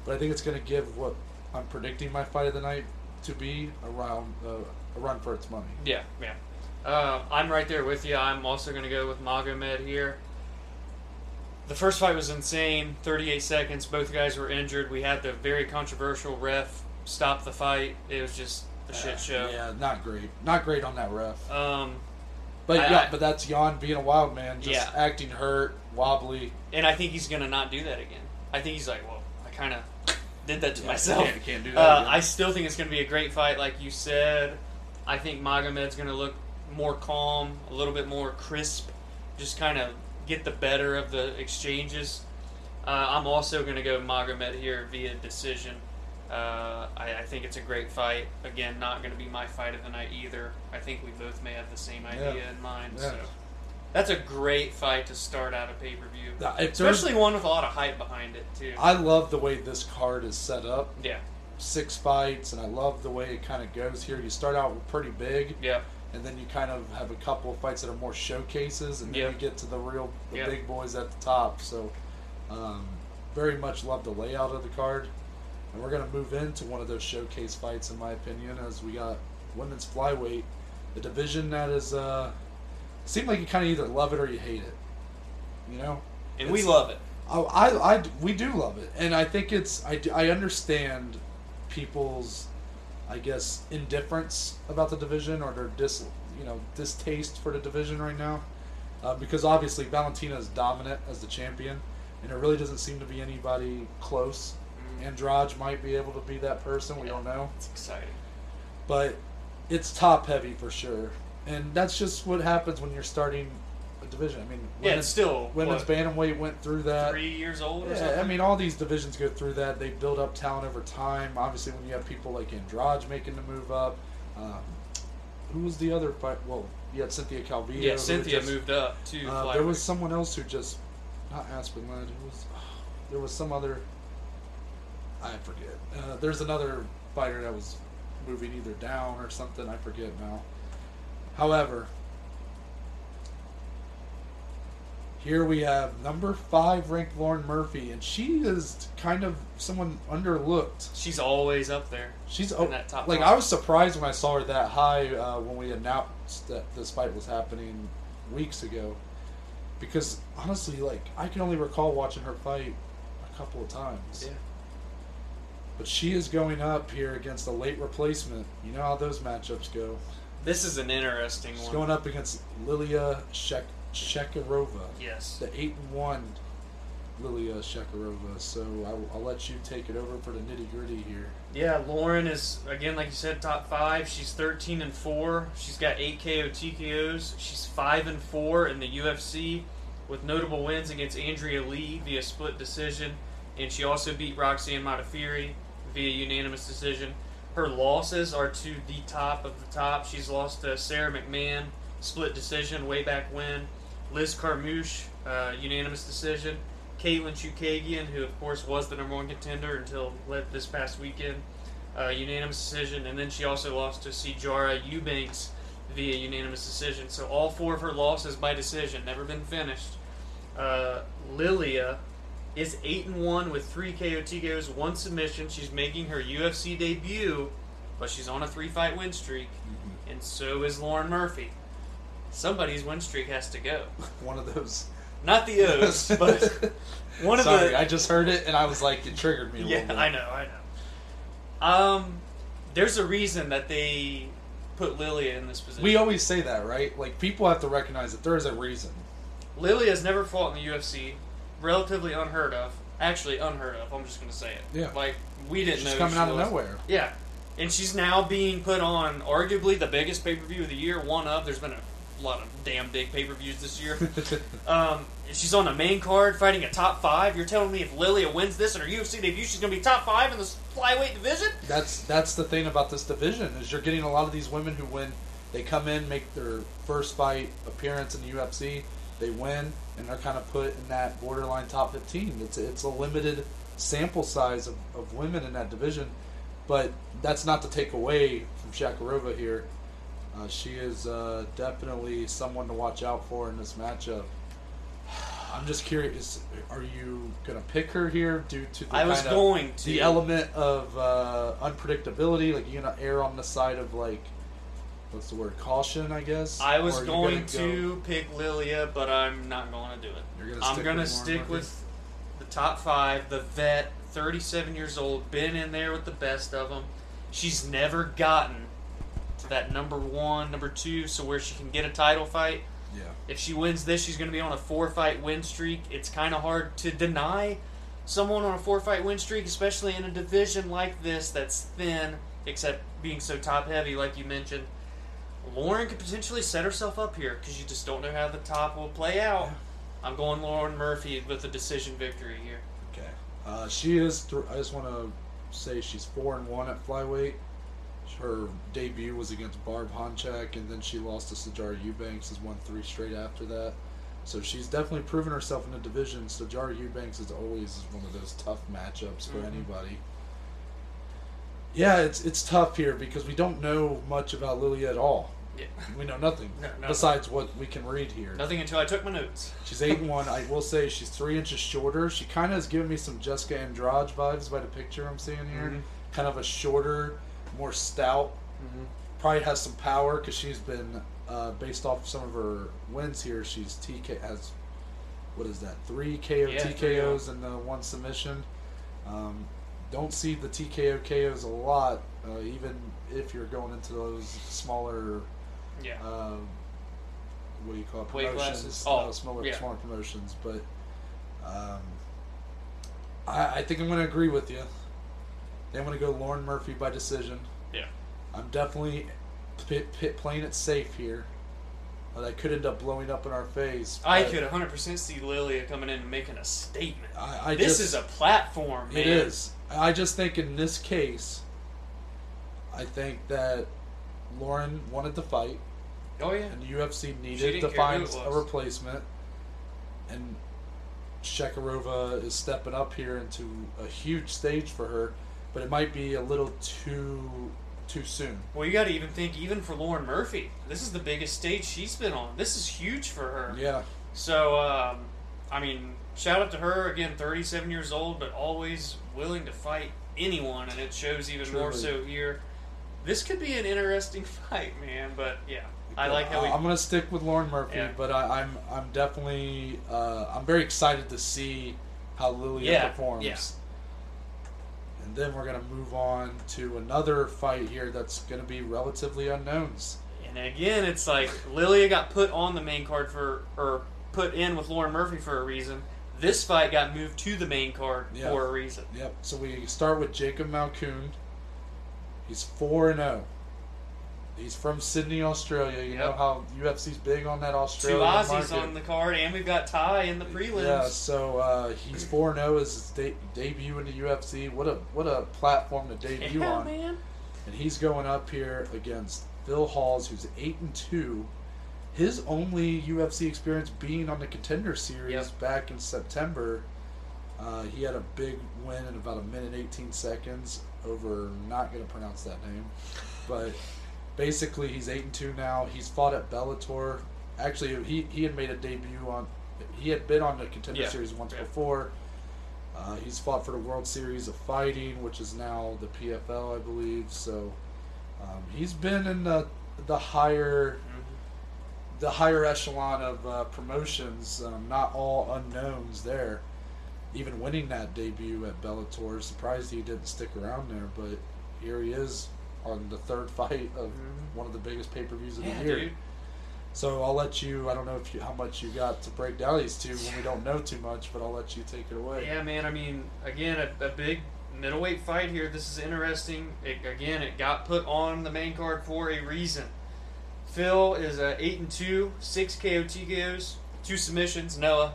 but I think it's going to give what I'm predicting my fight of the night to be around uh, a run for its money. Yeah, yeah. Uh, I'm right there with you. I'm also going to go with Magomed here. The first fight was insane. 38 seconds. Both guys were injured. We had the very controversial ref stop the fight. It was just a shit show. Yeah, not great. Not great on that ref. Um, But I- yeah, I- but that's Jan being a wild man, just Yeah. acting hurt, wobbly. and I think he's going to not do that again. I think he's like, well, I kind of did that to Yeah, myself. can't- can't do that Uh. I still think it's going to be a great fight, like you said. I think Magomed's going to look more calm, a little bit more crisp, just kind of get the better of the exchanges. Uh, I'm also going to go Magomed here via decision. Uh, I, I think it's a great fight. Again, not going to be my fight of the night either. I think we both may have the same idea Yeah. in mind. Yeah. So That's a great fight to start out a pay per view, there's- especially one with a lot of hype behind it too. I love the way this card is set up. yeah, Six fights, and I love the way it kind of goes here. You start out pretty big, yeah, and then you kind of have a couple of fights that are more showcases, and then Yeah. you get to the real, the Yeah. big boys at the top. So, um, very much love the layout of the card, and we're gonna move into one of those showcase fights, in my opinion, as we got women's flyweight, the division that is uh, seemed like you kind of either love it or you hate it. You know, and we love it. I, I, I- we do love it, and I think it's I, I understand people's, I guess, indifference about the division or their dis you know distaste for the division right now, uh, because obviously Valentina is dominant as the champion, and there really doesn't seem to be anybody close. Andrade might be able to be that person. We don't know, It's exciting. but it's top heavy for sure, and that's just what happens when you're starting a division. I mean, Yeah, women's- it's still women's what, bantamweight went through that. three years old or Yeah, something. I mean, all these divisions go through that. They build up talent over time. Obviously, when you have people like Andrade making the move up, um, who was the other fight? Well, you had Cynthia Calvillo. yeah, Cynthia just- moved up too. Uh, there was someone else who just not Aspen Ladd. Who was? there was some other. I forget. Uh, there's another fighter that was moving either down or something. I forget now. However, here we have number five ranked Lauren Murphy, and she is kind of someone underlooked. She's always up there. She's In that top like five. I was surprised when I saw her that high uh, when we announced that this fight was happening weeks ago, because honestly, like I can only recall watching her fight a couple of times. Yeah. But she is going up here against a late replacement. You know how those matchups go. This is an interesting She's one. going up against Liliya Shek- Shakirova, Yes. the eight and one Liliya Shakirova. So I'll, I'll let you take it over for the nitty gritty here. Yeah, Lauren is again, like you said, top five. She's thirteen and four. She's got eight KO TKOs. She's five and four in the UFC, with notable wins against Andrea Lee via split decision, and she also beat Roxanne Modafferi via unanimous decision. Her losses are to the top of the top. She's lost to Sarah McMahon, split decision, way back when. Liz Carmouche, uh, unanimous decision. Katlyn Chookagian, who of course was the number one contender until this past weekend, uh, unanimous decision, and then she also lost to Sijara Eubanks via unanimous decision. So all four of her losses by decision, never been finished. Uh, Liliya is eight and one with three KO TKOs, one submission. She's making her UFC debut, but she's on a three fight win streak, and so is Lauren Murphy. Somebody's win streak has to go. One of those. Not the O's, but one of Sorry, the I just heard it and I was like, it triggered me a yeah, little bit. I know, I know. Um, there's a reason that they put Liliya in this position. We always say that, right? Like people have to recognize that there is a reason. Liliya has never fought in the UFC. Relatively unheard of. Actually, unheard of. I'm just gonna say it. Yeah. Like we didn't know. She's know. coming she out of was. nowhere. Yeah, and she's now being put on arguably the biggest pay per view of the year. One of. There's been a lot of damn big pay per views this year. Um, she's on the main card fighting a top five. You're telling me if Liliya wins this in her UFC debut, she's going to be top five in the flyweight division? That's that's the thing about this division is you're getting a lot of these women who win. They come in, make their first fight appearance in the UFC, they win, and they're kind of put in that borderline top 15. It's it's a limited sample size of, of women in that division, but that's not to take away from Shakirova here. Uh, she is uh, definitely someone to watch out for in this matchup. I'm just curious. Are you gonna pick her here due to the I was going to. the element of uh, unpredictability, like you're gonna err on the side of like, what's the word, caution, I guess. I was Or are you going gonna go- pick Liliya, but I'm not going to do it. You're gonna I'm going to stick with the top five, the vet, 37 years old, been in there with the best of them. She's never gotten to that number one, number two, so where she can get a title fight. Yeah, If she wins this, she's going to be on a four fight win streak. It's kind of hard to deny someone on a four fight win streak, especially in a division like this that's thin, except being so top heavy, like you mentioned. Lauren could potentially set herself up here because you just don't know how the top will play out. Yeah. I'm going Lauren Murphy with a decision victory here. okay. Uh, she is. Th- I just want to say she's four and one at flyweight. Her debut was against Barb Honchak, and then she lost to Sijara Eubanks, has won three straight after that. So she's definitely proven herself in the division. Sijara Eubanks is always one of those tough matchups for Mhm. anybody. Yeah, it's it's tough here because we don't know much about Lily at all. Yeah. We know nothing No, no, besides what we can read here. Nothing until I took my notes. She's eight and one. I will say she's three inches shorter. She kind of has given me some Jessica Andrade vibes by the picture I'm seeing here. Mhm. Kind of a shorter, more stout. Mm-hmm. Probably has some power because she's been uh, based off some of her wins here. She's TK has what is that? Three KO Yeah, TKOs and the one submission. Um, don't see the TKO KOs a lot, uh, even if you're going into those smaller Yeah. um, what do you call it? Promotions. Oh, smaller, yeah. smaller promotions. But um, I, I think I'm going to agree with you. I'm going to go Lauren Murphy by decision. yeah. I'm definitely pit, pit, playing it safe here. But I could end up blowing up in our face. I could 100% see Liliya coming in and making a statement. I, I this just, is a platform, man. It is. I just think in this case, I think that Lauren wanted to fight. Oh yeah. and the UFC needed to find a replacement. And Shakirova is stepping up here into a huge stage for her, but it might be a little too too soon. Well, you got to even think, even for Lauren Murphy, this is the biggest stage she's been on. This is huge for her. Yeah, So, um, I mean, shout out to her again, 37 years old, but always willing to fight anyone, and it shows even more so here. This could be an interesting fight, man. But yeah, I like how we. I'm going to stick with Lauren Murphy, Yeah. but I, I'm I'm definitely uh, I'm very excited to see how Liliya Yeah, performs. yeah. And then we're going to move on to another fight here that's going to be relatively unknowns. And again, it's like Liliya got put on the main card for, or put in with Lauren Murphy for a reason. This fight got moved to the main card for a reason. Yep. So we start with Jacob Malkoun. He's four and zero. He's from Sydney, Australia. You know how UFC's big on that Two Australian Aussies market. on the card, and we've got Ty in the prelims. Yeah. So uh, he's four and zero as his de- debut in the UFC. What a what a platform to debut Yeah, on. man. And he's going up here against Phil Hawes, who's eight and two. His only UFC experience being on the Contender Series Yep. back in September. Uh, he had a big win in about a minute eighteen seconds over. Not going to pronounce that name, but basically he's eight and two now. He's fought at Bellator. Actually, he he had made a debut on. He had been on the Contender Yeah. Series once Yeah. before. Uh, he's fought for the World Series of Fighting, which is now the PFL, I believe. So um, he's been in the the higher the higher echelon of uh, promotions. Um, not all unknowns there. Even winning that debut at Bellator, surprised he didn't stick around there. But here he is on the third fight of Mhm. one of the biggest pay per views of Yeah, the year. dude. So I'll let you. I don't know if you, how much you got to break down these two when we don't know too much, but I'll let you take it away. Yeah, man. I mean, again, a, a big middleweight fight here. This is interesting. It, again, it got put on the main card for a reason. Phil is a eight and two, six KO TKOs, two submissions. Noah,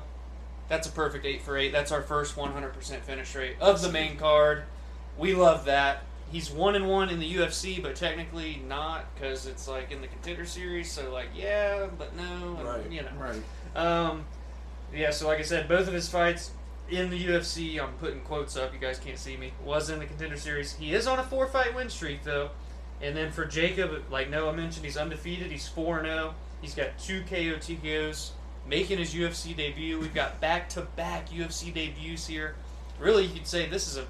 that's a perfect eight for eight. That's our first 100% finish rate of the main card. We love that. He's one and one in the UFC, but technically not because it's like in the contender series. So like, yeah, but no, and, Right. You know, Right. um, yeah, so like I said, both of his fights in the UFC, I'm putting quotes up, you guys can't see me, was in the contender series. He is on a four fight win streak, though. And then for Jacob, like Noah mentioned, he's undefeated. He's 4 0. He's got two KO TKOs, making his UFC debut. We've got back to back UFC debuts here. Really, you could say this is a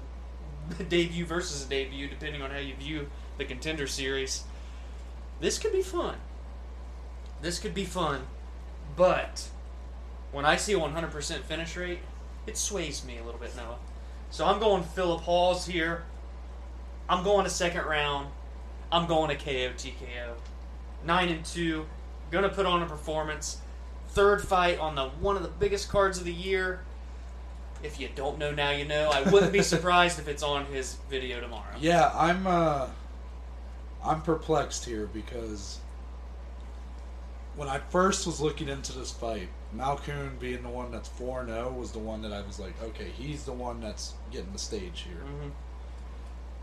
debut versus a debut, depending on how you view the contender series. This could be fun. This could be fun. But when I see a 100% finish rate, it sways me a little bit, Noah. So I'm going Philip Hawes here. I'm going a second round. I'm going a KO TKO. Nine and two. Gonna put on a performance. Third fight on the one of the biggest cards of the year. If you don't know now, you know. I wouldn't be surprised if it's on his video tomorrow. Yeah, I'm uh I'm perplexed here because when I first was looking into this fight, Malkoun being the one that's 4 0 was the one that I was like, okay, he's the one that's getting the stage here. hmm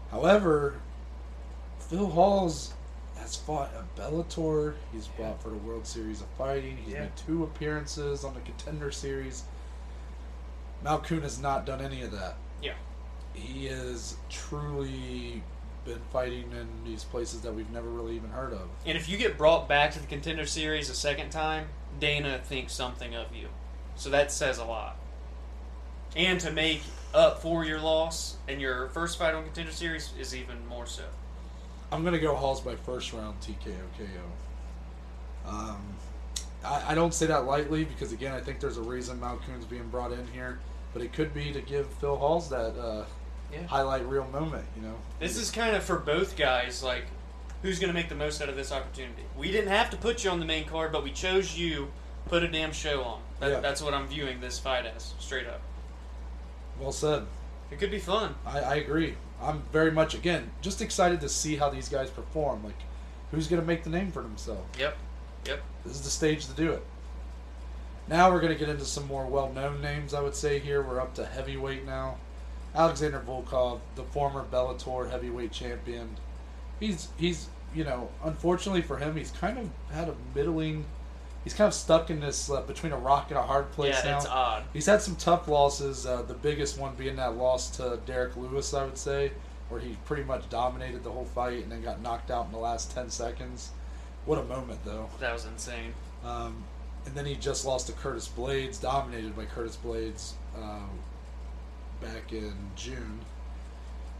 However, Phil Hawes has fought at Bellator. He's fought for the World Series of Fighting. He's Yeah. made two appearances on the Contender Series. Malkoun has not done any of that. Yeah. He has truly been fighting in these places that we've never really even heard of. And if you get brought back to the contender series a second time, Dana thinks something of you. So that says a lot. And to make up for your loss and your first fight on contender series is even more so. I'm gonna go Hawes by first round TKO KO. Um, I, I don't say that lightly because again, I think there's a reason Malkoun's being brought in here, but it could be to give Phil Hawes that uh, Yeah. highlight reel moment. You know, This is kind of for both guys, like, who's going to make the most out of this opportunity? We didn't have to put you on the main card, but we chose you. Put a damn show on. That, Yeah. That's what I'm viewing this fight as, straight up. well said. It could be fun. I, I agree. I'm very much again just excited to see how these guys perform. Like, who's gonna make the name for themselves? Yep. Yep. This is the stage to do it. Now we're going to get into some more well-known names. I would say here we're up to heavyweight now. Alexander Volkov, the former Bellator heavyweight champion. He's he's you know unfortunately for him he's kind of had a middling. He's kind of stuck in this uh, between a rock and a hard place yeah, now. it's odd. He's had some tough losses. Uh, the biggest one being that loss to Derrick Lewis, I would say, where he pretty much dominated the whole fight and then got knocked out in the last ten seconds. What a moment, though. That was insane. Um, and then he just lost to Curtis Blaydes, dominated by Curtis Blaydes uh, back in June.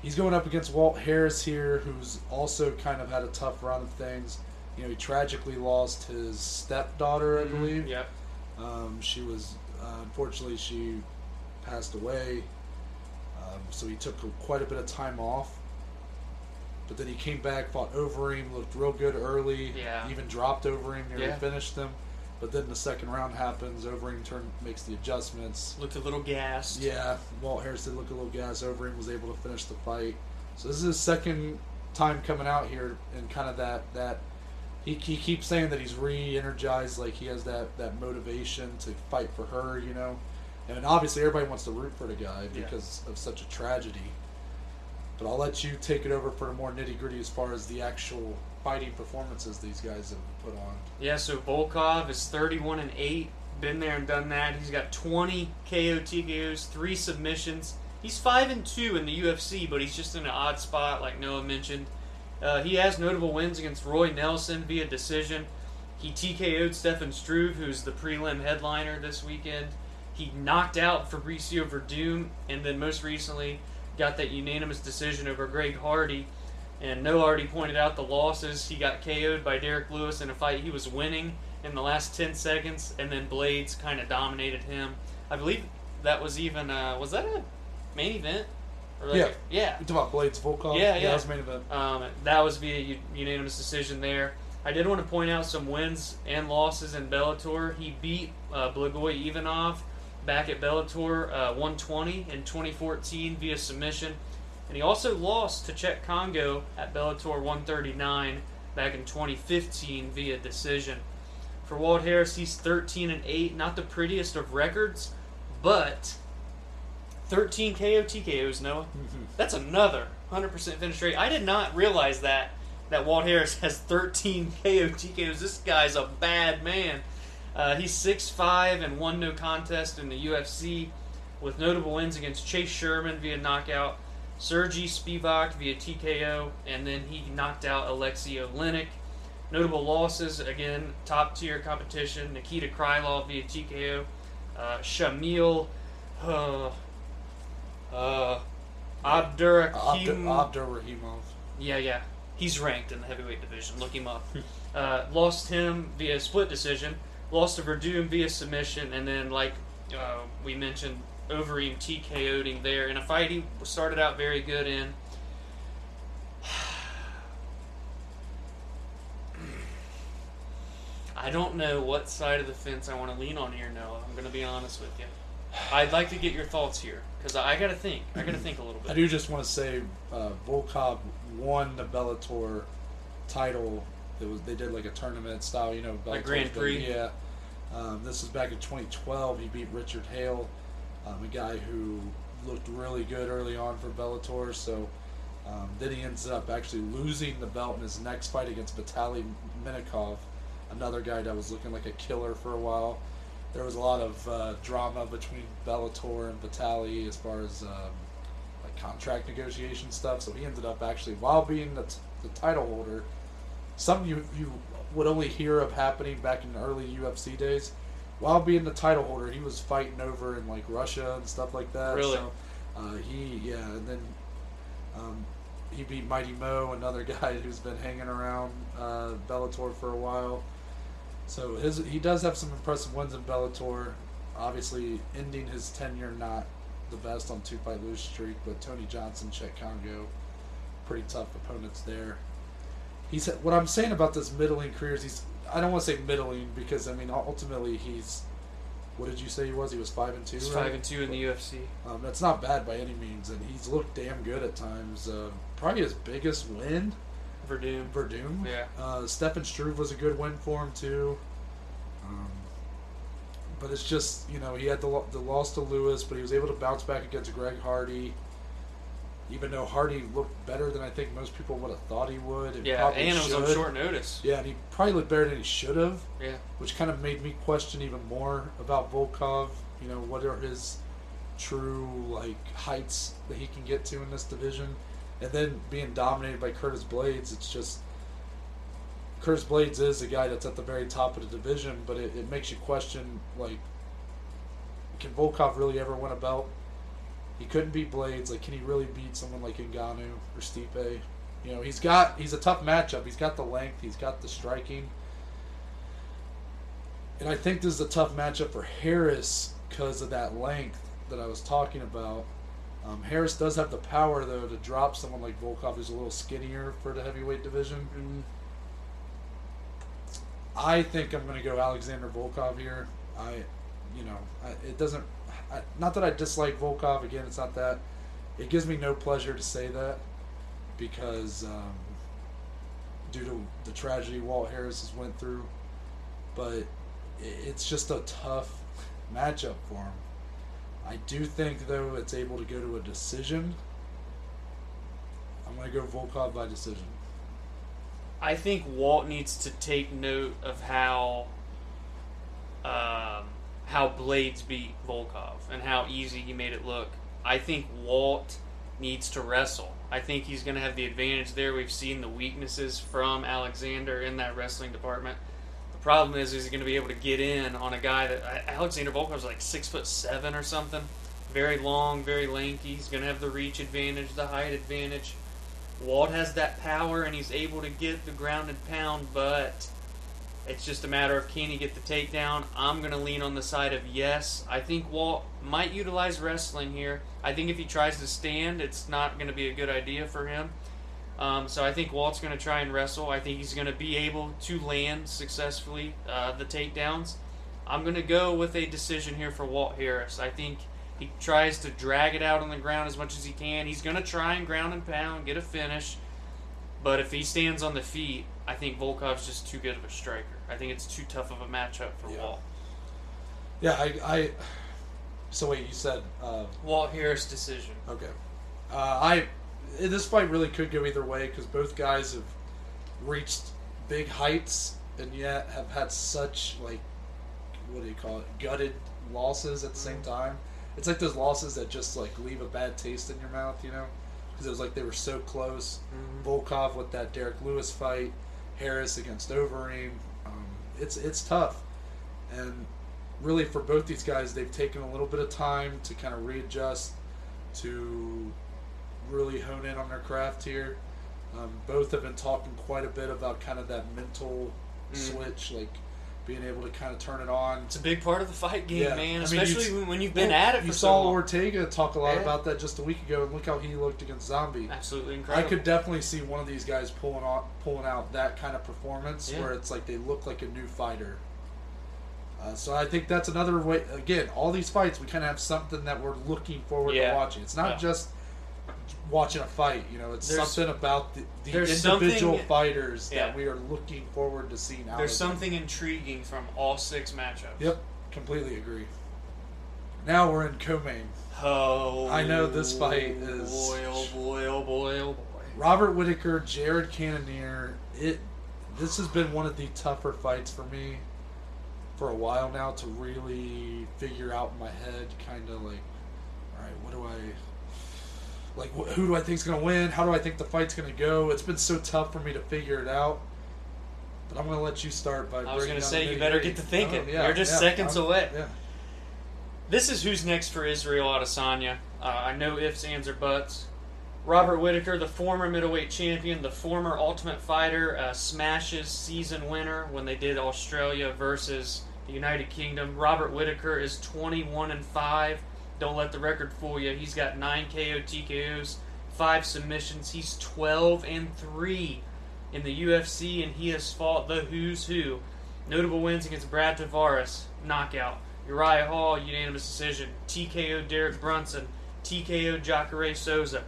He's going up against Walt Harris here, who's also kind of had a tough run of things. You know, he tragically lost his stepdaughter, I believe. Yep. Um, she was, uh, unfortunately, she passed away. Um, so he took quite a bit of time off. But then he came back, fought Overeem, looked real good early. Yeah. Even dropped Overeem, nearly Yeah. finished him. But then the second round happens. Overeem turn makes the adjustments. Looked a little gassed. Yeah, Walt Harris did look a little gas. Overeem was able to finish the fight. So this is his second time coming out here, and kind of that that he, he keeps saying that he's re-energized, like he has that that motivation to fight for her, you know. And obviously, everybody wants to root for the guy Yeah. because of such a tragedy. But I'll let you take it over for the more nitty gritty as far as the actual fighting performances these guys have put on. Yeah, so Volkov is 31 and 8. Been there and done that. He's got 20 KO TKOs, 3 submissions. He's 5 and 2 in the UFC, but he's just in an odd spot, like Noah mentioned. Uh, he has notable wins against Roy Nelson via decision. He TKO'd Stefan Struve, who's the prelim headliner this weekend. He knocked out Fabricio Werdum, and then most recently got that unanimous decision over Greg Hardy. And Noah already pointed out the losses. He got KO'd by Derrick Lewis in a fight he was winning in the last 10 seconds, and then Blaydes kind of dominated him. I believe that was even, uh, was that a main event? Like Yeah. a- yeah. You talking about Blaydes Volkov? Yeah, yeah. that was main event. Um, that was via unanimous decision there. I did want to point out some wins and losses in Bellator. He beat uh, Blagoy Ivanov back at Bellator uh, 120 in 2014 via submission. And he also lost to Cheick Kongo at Bellator 139 back in 2015 via decision. For Walt Harris, he's 13 and 8, not the prettiest of records, but 13 KO TKOs, Noah. That's another 100% finish rate. I did not realize that that Walt Harris has 13 KO TKOs. This guy's a bad man. Uh, he's 6'5 and won no contest in the UFC with notable wins against Chase Sherman via knockout, Sergey Spivak via TKO, and then he knocked out Aleksei Oleinik. Notable losses, again, top tier competition, Nikita Krylov via TKO, uh, Shamil, uh, uh, Abdurakhim. Abdurakhimov. Yeah, yeah. He's ranked in the heavyweight division. Look him up. uh, lost him via split decision. Lost to Werdum via submission, and then like uh, we mentioned, Overeem TKO'd him there in a fight he started out very good in. I don't know what side of the fence I want to lean on here, Noah. I'm going to be honest with you. I'd like to get your thoughts here because I got to think. I got to think a little bit. I do just want to say uh, Volkov won the Bellator title. It was they did like a tournament style, you know, Like Grand Prix? Yeah. Um, this was back in 2012. He beat Richard Hale, um, a guy who looked really good early on for Bellator. So, Um, then he ends up actually losing the belt in his next fight against Vitaly Minakov, another guy that was looking like a killer for a while. There was a lot of uh, drama between Bellator and Vitaly as far as um, like contract negotiation stuff. So he ended up actually, while being the, t- the title holder, something you you would only hear of happening back in the early UFC days. While being the title holder, he was fighting over in like Russia and stuff like that. Really? So, uh, he yeah, and then um, he beat Mighty Mo, another guy who's been hanging around uh, Bellator for a while. So his he does have some impressive wins in Bellator. Obviously, ending his tenure not the best on two fight lose streak, but Tony Johnson, Cheick Kongo, pretty tough opponents there. He's what I'm saying about this middling career is he's I don't want to say middling because I mean ultimately he's what did you say he was? He was five and two. Right? five and two in the UFC. Um, that's not bad by any means, and he's looked damn good at times. Uh, probably his biggest win, Werdum. Werdum. Yeah. Uh, Stefan Struve was a good win for him too. Um, but it's just you know he had the the loss to Lewis, but he was able to bounce back against Greg Hardy. Even though Hardy looked better than I think most people would have thought he would, and Yeah, and it was on short notice. Yeah, and he probably looked better than he should have Yeah. which kind of made me question even more about Volkov. You know, what are his true like heights that he can get to in this division, and then being dominated by Curtis Blaydes. It's just Curtis Blaydes is a guy that's at the very top of the division, but it, it makes you question like, can Volkov really ever win a belt? He couldn't beat Blaydes. Like, can he really beat someone like Ngannou or Stipe? You know, he's got he's a tough matchup. He's got the length. He's got the striking. And I think this is a tough matchup for Harris because of that length that I was talking about. Um, Harris does have the power though to drop someone like Volkov, who's a little skinnier for the heavyweight division. Mm, I think I'm going to go Alexander Volkov here. I, you know, I, it doesn't. I, not that I dislike Volkov. Again, it's not that. It gives me no pleasure to say that because um, due to the tragedy Walt Harris has went through, but it, it's just a tough matchup for him. I do think though it's able to go to a decision. I'm going to go Volkov by decision. I think Walt needs to take note of how um, how Blaydes beat Volkov and how easy he made it look. I think Walt needs to wrestle. I think he's going to have the advantage there. We've seen the weaknesses from Alexander in that wrestling department. The problem is, is he's going to be able to get in on a guy that Alexander Volkov Volkov's like six foot seven or something, very long, very lanky. He's going to have the reach advantage, the height advantage. Walt has that power and he's able to get the ground and pound, but it's just a matter of can he get the takedown. I'm going to lean on the side of yes. I think Walt might utilize wrestling here. I think if he tries to stand, it's not going to be a good idea for him. Um, so I think Walt's going to try and wrestle. I think he's going to be able to land successfully uh, the takedowns. I'm going to go with a decision here for Walt Harris. I think he tries to drag it out on the ground as much as he can. He's going to try and ground and pound, get a finish. But if he stands on the feet, I think Volkov's just too good of a striker. I think it's too tough of a matchup for Yeah. Walt. Yeah, I. I so wait, you said uh, Walt Harris decision. okay. Uh, I this fight really could go either way because both guys have reached big heights and yet have had such like what do you call it gutted losses at the same time. It's like those losses that just like leave a bad taste in your mouth, you know, because it was like they were so close. Volkov with that Derrick Lewis fight, Harris against Overeem. Um, it's it's tough, and really for both these guys, they've taken a little bit of time to kind of readjust, to really hone in on their craft here. Um, both have been talking quite a bit about kind of that mental Mm. switch, like being able to kind of turn it on. It's a big part of the fight game, Yeah. man. I mean, you- Especially when, when you've been Well, at it for You so saw long. Ortega talk a lot Yeah. about that just a week ago, and look how he looked against Zombie. Absolutely incredible. I could definitely see one of these guys pulling out pulling out that kind of performance Yeah. where it's like they look like a new fighter. Uh, so I think that's another way. Again, all these fights we kind of have something that we're looking forward to watching. It's not just watching a fight. You know, it's There's- something about the, the individual something- fighters Yeah. that we are looking forward to seeing. out There's of them. something intriguing from all six matchups. Yep, completely agree. Now we're in co-main. Oh, I know this fight is- Boy, oh boy, oh boy, oh boy. Robert Whittaker, Jared Cannonier. It this has been one of the tougher fights for me for a while now to really figure out in my head, kind of like, all right, what do I like? Wh- who do I think is gonna win? How do I think the fight's gonna go? It's been so tough for me to figure it out. But I'm gonna let you start by. I was gonna say, you better get to thinking. Oh, yeah, You're just yeah, seconds I'm- away. Yeah. This is who's next for Israel Adesanya. Uh, I know ifs, ands, or buts. Robert Whittaker, the former middleweight champion, the former Ultimate Fighter, uh, Smashes season winner when they did Australia versus the United Kingdom. Robert Whittaker is 21 and 5. Don't let the record fool you. He's got 9 KO TKOs, 5 submissions. He's 12 and 3 in the UFC, and he has fought the who's who. Notable wins against Brad Tavares, knockout. Uriah Hall, unanimous decision. TKO Derek Brunson. TKO Jacare Souza.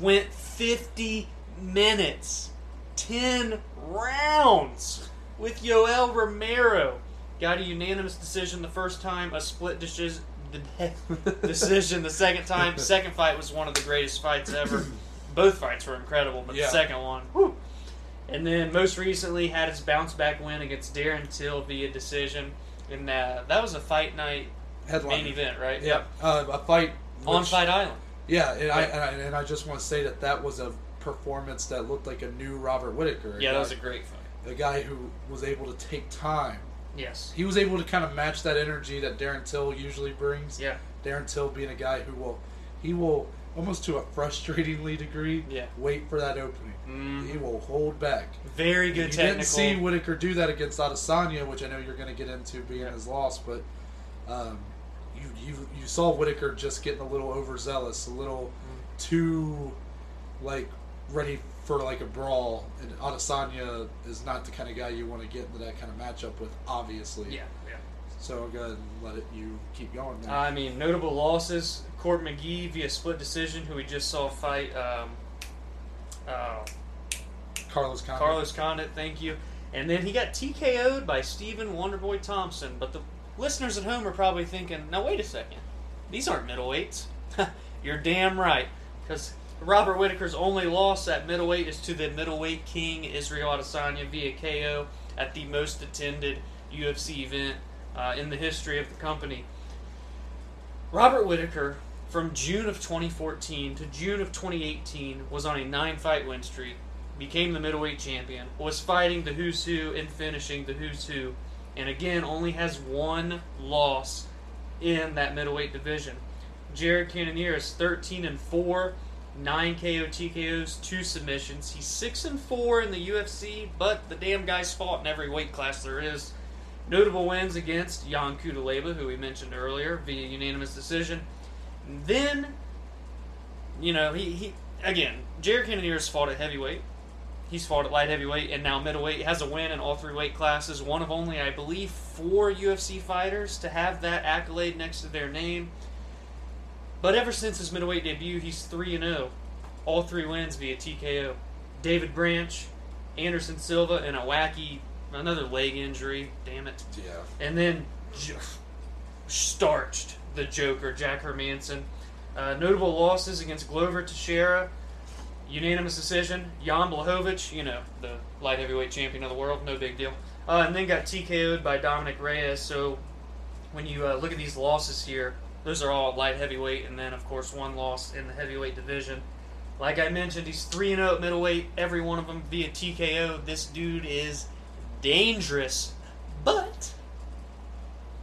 Went 50 minutes, 10 rounds with Yoel Romero. Got a unanimous decision the first time, a split decision. decision the second time. Second fight was one of the greatest fights ever. Both fights were incredible, but Yeah. the second one, whew. And then most recently had his bounce back win against Darren Till via decision, and uh, that was a fight night Headline. main event, right? Yeah. Uh, a fight. On Fight Island. Yeah, and I, and I and I just want to say that that was a performance that looked like a new Robert Whittaker. Yeah, guy, that was a great fight. a guy who was able to take time. Yes. He was able to kind of match that energy that Darren Till usually brings. Yeah. Darren Till being a guy who will, he will almost to a frustratingly degree. Yeah. Wait for that opening. Mm. He will hold back. Very good you technical. didn't see Whittaker do that against Adesanya, which I know you're going to get into being Yeah. his loss, but um, you, you you saw Whittaker just getting a little overzealous, a little Mm. too like ready for like a brawl, and Adesanya is not the kind of guy you want to get into that kind of matchup with, obviously. yeah, yeah. So I'll go ahead and let it you keep going. Now. I mean, notable losses: Court McGee via split decision, who we just saw fight um, uh, Carlos Condit. Carlos Condit. Thank you. And then he got TKO'd by Stephen Wonderboy Thompson. But the listeners at home are probably thinking, "Now wait a second, these aren't middleweights." You're damn right, because Robert Whittaker's only loss at middleweight is to the middleweight king Israel Adesanya via KO at the most attended UFC event uh, in the history of the company. Robert Whittaker, from June of 2014 to June of 2018, was on a nine fight win streak, became the middleweight champion, was fighting the who's who and finishing the who's who, and again only has one loss in that middleweight division. Jared Cannonier is 13 and 4, 9 KO TKOs, 2 submissions. He's 6 and 4 in the UFC, but the damn guy's fought in every weight class there is. Notable wins against Ion Cutelaba, who we mentioned earlier, via unanimous decision. Then, you know, he, he again, Jared Cannonier has fought at heavyweight. He's fought at light heavyweight and now middleweight. Has a win in all three weight classes. One of only, I believe, four UFC fighters to have that accolade next to their name. But ever since his middleweight debut, he's 3 and 0. All three wins via TKO. David Branch, Anderson Silva, and a wacky, another leg injury. Damn it. Yeah. And then j- starched the Joker, Jack Hermansson. Uh, notable losses against Glover Teixeira, unanimous decision. Jan Blachowicz, you know, the light heavyweight champion of the world, no big deal. Uh, and then got TKO'd by Dominic Reyes. So when you uh, look at these losses here, those are all light heavyweight, and then, of course, one loss in the heavyweight division. Like I mentioned, he's 3 0 at middleweight, every one of them via TKO. This dude is dangerous, but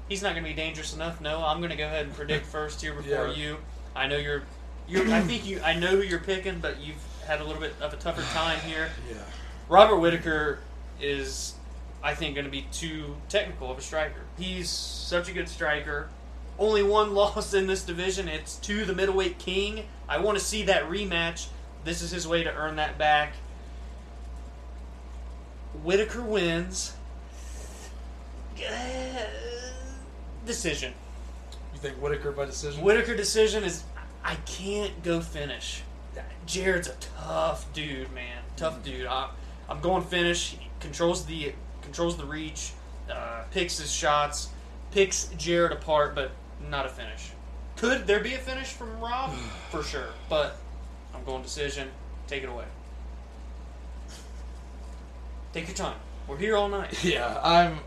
he's not going to be dangerous enough. No, I'm going to go ahead and predict first here before Yeah. you. I know you're, you're. I think you. I know who you're picking, but you've had a little bit of a tougher time here. Yeah. Robert Whittaker is, I think, going to be too technical of a striker. He's such a good striker. Only one loss in this division. It's to the middleweight king. I want to see that rematch. This is his way to earn that back. Whittaker wins. Decision. You think Whittaker by decision? Whittaker decision is I can't go finish. Jared's a tough dude, man. Tough dude. I, I'm going finish. He controls the controls the reach, uh, picks his shots, picks Jared apart, but not a finish. Could there be a finish from Rob? For sure, but I'm going decision. Take it away. Take your time. We're here all night. Yeah, I'm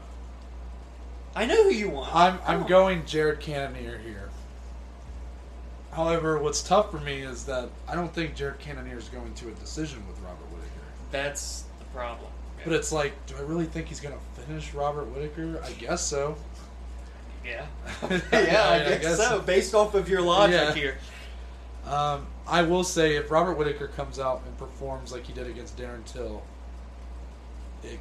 I know who you want. I'm Come I'm on. going Jared Cannonier here. However, what's tough for me is that I don't think Jared Cannonier is going to a decision with Robert Whittaker. That's the problem. But it's like, do I really think he's going to finish Robert Whittaker? I guess so. Yeah, yeah, I, guess, so. Based off of your logic Yeah. here, Um, I will say, if Robert Whittaker comes out and performs like he did against Darren Till, it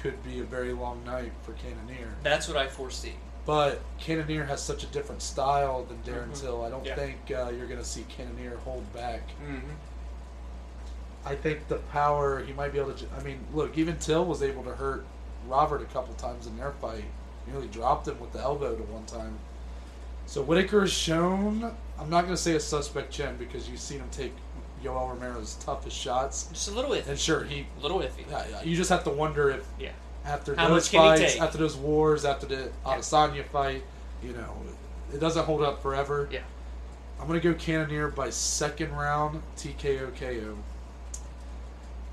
could be a very long night for Cannonier. that's what I foresee. But Cannonier has such a different style than Darren Mhm. Till. I don't Yeah. think uh, you're going to see Cannonier hold back. Mm-hmm. I think the power he might be able to. I mean, look, even Till was able to hurt Robert a couple times in their fight. Nearly dropped him with the elbow to one time. So Whittaker has shown. I'm not going to say a suspect chin because you've seen him take Yoel Romero's toughest shots. Just a little iffy. And sure, he. A little iffy. Yeah, yeah, you just have to wonder if Yeah. after How those much can he fights, after those wars, after the Adesanya fight, you know, it doesn't hold up forever. Yeah. I'm gonna go Cannonier by second round TKO KO.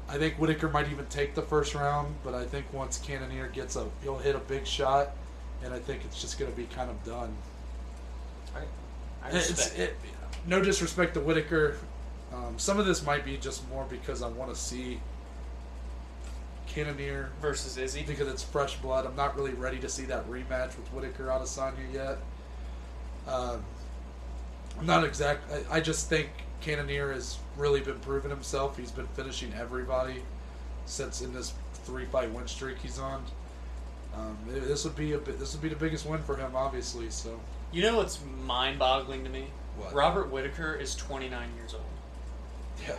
I think Whittaker might even take the first round, but I think once Cannonier gets a, he'll hit a big shot, and I think it's just gonna be kind of done. I respect. it, no disrespect to Whittaker. Um, some of this might be just more because I want to see Cannonier Versus Izzy. because it's fresh blood. I'm not really ready to see that rematch with Whittaker Adesanya yet. Um, I'm not exact. I, I just think Cannonier has really been proving himself. He's been finishing everybody since in this three fight win streak he's on. Um, this would be a this would be the biggest win for him, obviously. So You know what's mind-boggling to me? What? Robert Whittaker is 29 years old. yeah,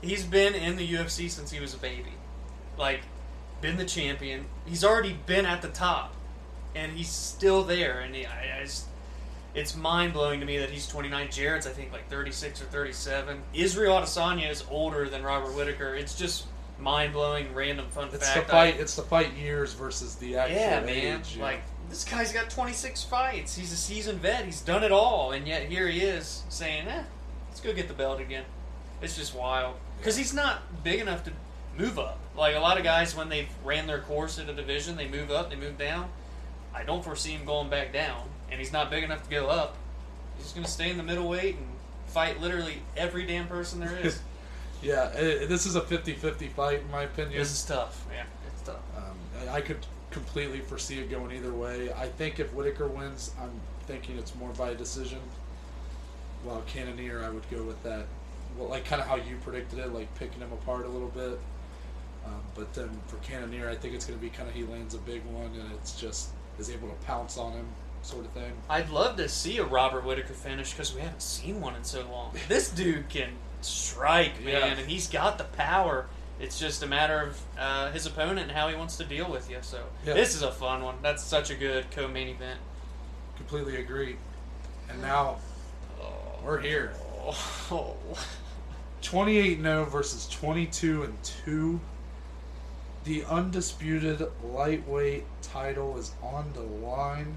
He's been in the UFC since he was a baby. Like, been the champion. He's already been at the top, and he's still there. And he, I, I just, it's mind blowing to me that he's 29. Jared's I think like 36 or 37. Israel Adesanya is older than Robert Whittaker. It's just mind blowing, random fun it's fact. the fight. it's the fight years versus the I, actual yeah, man. age. yeah. Like this guy's got 26 fights. He's a seasoned vet. He's done it all, and yet here he is saying, "Eh, let's go get the belt again." It's just wild because he's not big enough to move up. Like a lot of guys, when they've ran their course at a division, they move up, they move down. I don't foresee him going back down, and he's not big enough to go up. He's just gonna stay in the middleweight and fight literally every damn person there is. yeah, i this is a 50-50 fight in my opinion. this is tough. man. it's tough. Um, I- could completely foresee it going either way. I think if Whittaker wins, I'm thinking it's more by decision. While Cannonier, I would go with that, well, like kind of how you predicted it, like picking him apart a little bit. Um, but then for Cannonier, I think it's going to be kind of he lands a big one and it's just is able to pounce on him, sort of thing. I'd love to see a Robert Whittaker finish because we haven't seen one in so long. This dude can strike, man, Yeah. and he's got the power. It's just a matter of uh, his opponent and how he wants to deal with you. So Yeah. this is a fun one. That's such a good co-main event. Completely agree. And now we're here. Oh. 28 0 versus 22 and 2. The undisputed lightweight title is on the line.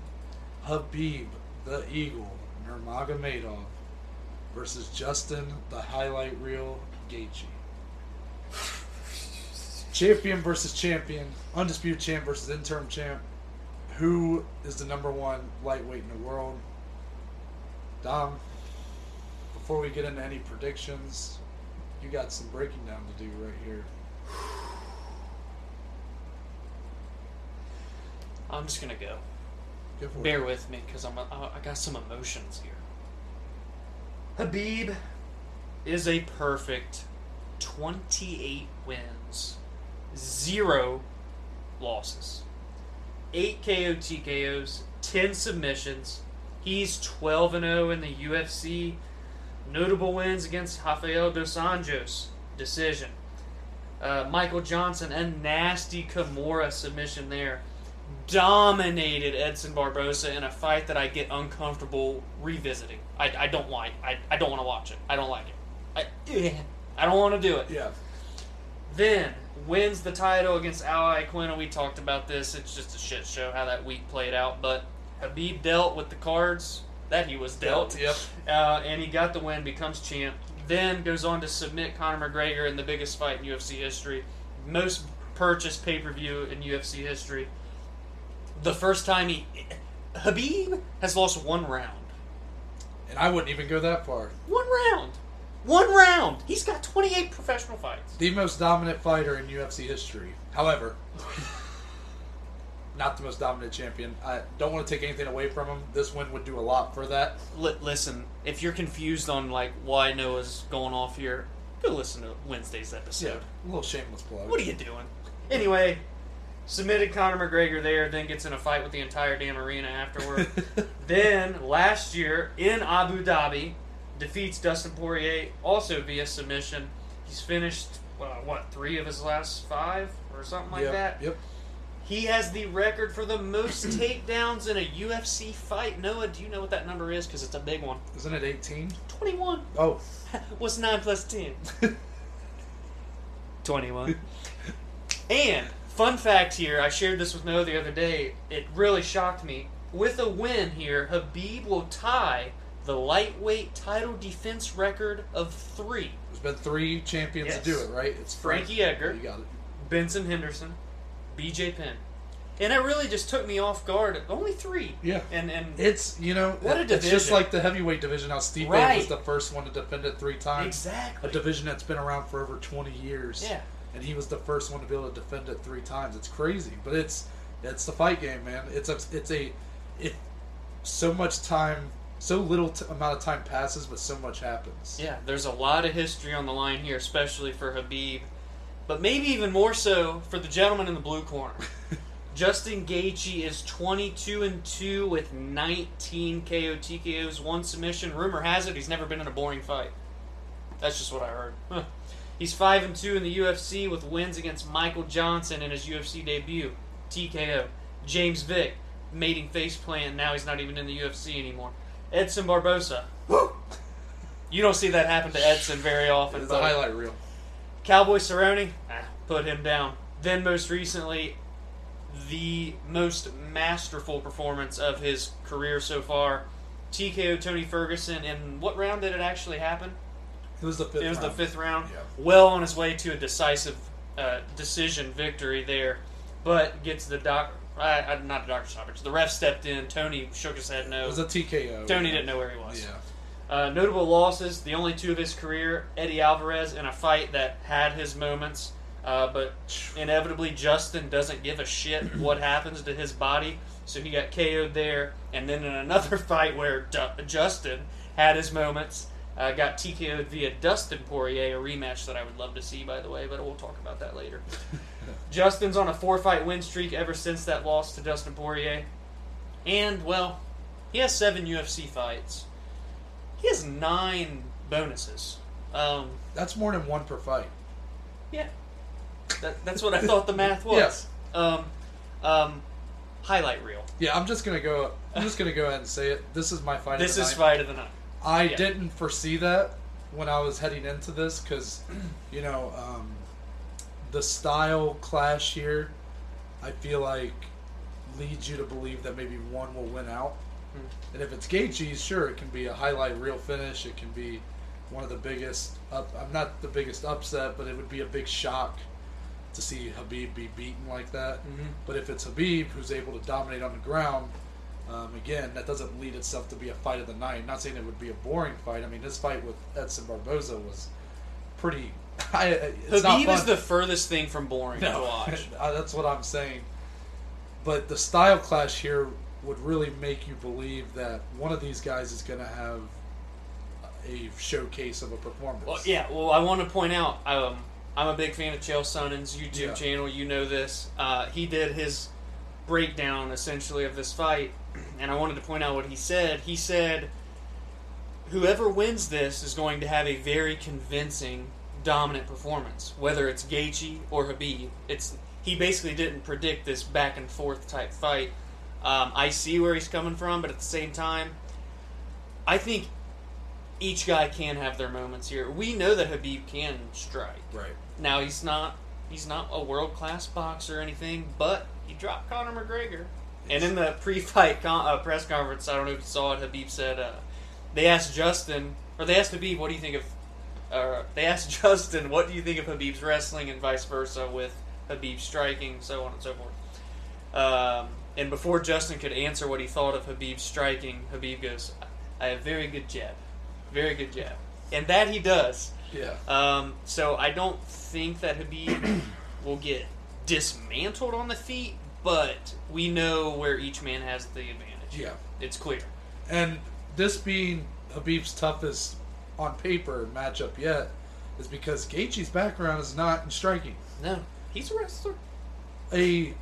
Khabib, the Eagle, Nurmagomedov versus Justin, the highlight reel, Gaethje. Champion versus champion, undisputed champ versus interim champ. Who is the number one lightweight in the world? Dom, before we get into any predictions, you got some breaking down to do right here. I'm just gonna go. Go for it. Bear with me because I'm I I got some emotions here. Khabib is a perfect 28 wins, zero losses, eight KO TKOs, 10 submissions. He's 12 and 0 in the UFC. Notable wins against Rafael dos Anjos, decision. Uh, Michael Johnson, a nasty Kimura submission there dominated Edson Barboza in a fight that I get uncomfortable revisiting. I, I don't like. I, I don't want to watch it. I don't like it. I, I don't want to do it. Yeah. Then wins the title against Al Iaquinta. and We talked about this. It's just a shit show how that week played out. But Khabib dealt with the cards that he was dealt. Yep. Uh, and he got the win, becomes champ. Then goes on to submit Conor McGregor in the biggest fight in UFC history. Most purchased pay per view in UFC history. The first time he. Khabib has lost one round. And I wouldn't even go that far. One round! One round! He's got 28 professional fights. The most dominant fighter in UFC history. However, not the most dominant champion. I don't want to take anything away from him. This win would do a lot for that. Li- listen, if you're confused on like why Noah's going off here, go listen to Wednesday's episode. Yeah, a little shameless plug. What are you doing? Anyway, submitted Conor McGregor there, then gets in a fight with the entire damn arena afterward. then last year in Abu Dhabi, defeats Dustin Poirier also via submission. He's finished uh, what three of his last five or something like yep, that. Yep. He has the record for the most takedowns in a UFC fight. Noah, do you know what that number is? Because it's a big one. Isn't it 18? Twenty-one. Oh. What's nine plus ten? 21. and, fun fact here, I shared this with Noah the other day. It really shocked me. With a win here, Khabib will tie the lightweight title defense record of three. There's been three champions Yes. to do it, right? It's Frankie Edgar. You got it. Benson Henderson, BJ Penn. And it really just took me off guard. Only three. Yeah. And and It's you know What a division. it's just like the heavyweight division. How Stipe Right. was the first one to defend it three times. exactly. A division that's been around for over 20 years. Yeah. And he was the first one to be able to defend it three times. It's crazy, but it's it's the fight game, man. It's a it's a it so much time, so little t- amount of time passes, but so much happens. Yeah, there's a lot of history on the line here, especially for Khabib, but maybe even more so for the gentleman in the blue corner. Justin Gaethje is 22 and 2 with 19 KO TKOs, one submission. Rumor has it he's never been in a boring fight. That's just what I heard. Huh. He's 5 and 2 in the UFC with wins against Michael Johnson in his UFC debut, TKO. James Vick, mating face plant, now he's not even in the UFC anymore. Edson Barboza. You don't see that happen to Edson very often. It's a highlight reel. Cowboy Cerrone, ah, put him down. Then most recently, the most masterful performance of his career so far, TKO Tony Ferguson. In what round did it actually happen? It was the fifth. it was the round. fifth round. Yeah. Well on his way to a decisive uh, decision victory there, but gets the doc. Uh, not the doctor stoppage. The ref stepped in. Tony shook his head no. It was a TKO. Tony didn't know where he was. Yeah. Uh, notable losses, the only two of his career, Eddie Alvarez in a fight that had his moments, uh, but inevitably Justin doesn't give a shit what happens to his body, so he got KO'd there. And then in another fight where Du- Justin had his moments, uh, got TKO'd via Dustin Poirier, a rematch that I would love to see, by the way, but we'll talk about that later. Justin's on a four fight win streak ever since that loss to Dustin Poirier. And, well, he has seven UFC fights. He has nine bonuses. Um, That's more than one per fight. yeah, that, that's what I thought the math was. Um, um, highlight reel. Yeah, I'm just gonna go. I'm just gonna go ahead and say it. This is my fight. This of the is night. fight of the night. I Yeah. didn't foresee that when I was heading into this because, you know, um, the style clash here, I feel like leads you to believe that maybe one will win out. Hmm. And if it's Gaethje's, sure, it can be a highlight reel finish. It can be one of the biggest. Up, I'm not the biggest upset, but it would be a big shock to see Khabib be beaten like that. Mhm. But if it's Khabib who's able to dominate on the ground, um, again, that doesn't lead itself to be a fight of the night. Not saying it would be a boring fight. I mean, this fight with Edson Barboza was pretty. I, it's Khabib is the furthest thing from boring to watch. Uh, that's what I'm saying. But the style clash here would really make you believe that one of these guys is going to have a showcase of a performance. Well, yeah. Well, I want to point out, um, I'm a big fan of Chael Sonnen's YouTube Yeah. channel. You know this. Uh, he did his breakdown essentially of this fight, and I wanted to point out what he said. He said, "Whoever wins this is going to have a very convincing, dominant performance, whether it's Gaethje or Khabib. It's he basically didn't predict this back and forth type fight. Um, I see where he's coming from, but at the same time, I think each guy can have their moments here. We know that Khabib can strike. Right. Now he's not he's not a world class boxer or anything, but he dropped Conor McGregor. And in the pre-fight con- uh, press conference, I don't know if you saw it. Khabib said uh, they asked Justin or they asked Khabib, "What do you think of?" Uh, they asked Justin, "What do you think of Khabib's wrestling?" and vice versa with Khabib striking, so on and so forth. Um, and before Justin could answer what he thought of Khabib's striking, Khabib goes, "I have very good jab, very good jab," and that he does. Yeah. Um, so I don't think that Khabib will get dismantled on the feet, but we know where each man has the advantage. Yeah. It's clear. And this being Khabib's toughest on paper matchup yet is because Gaethje's background is not in striking. No, he's a wrestler. A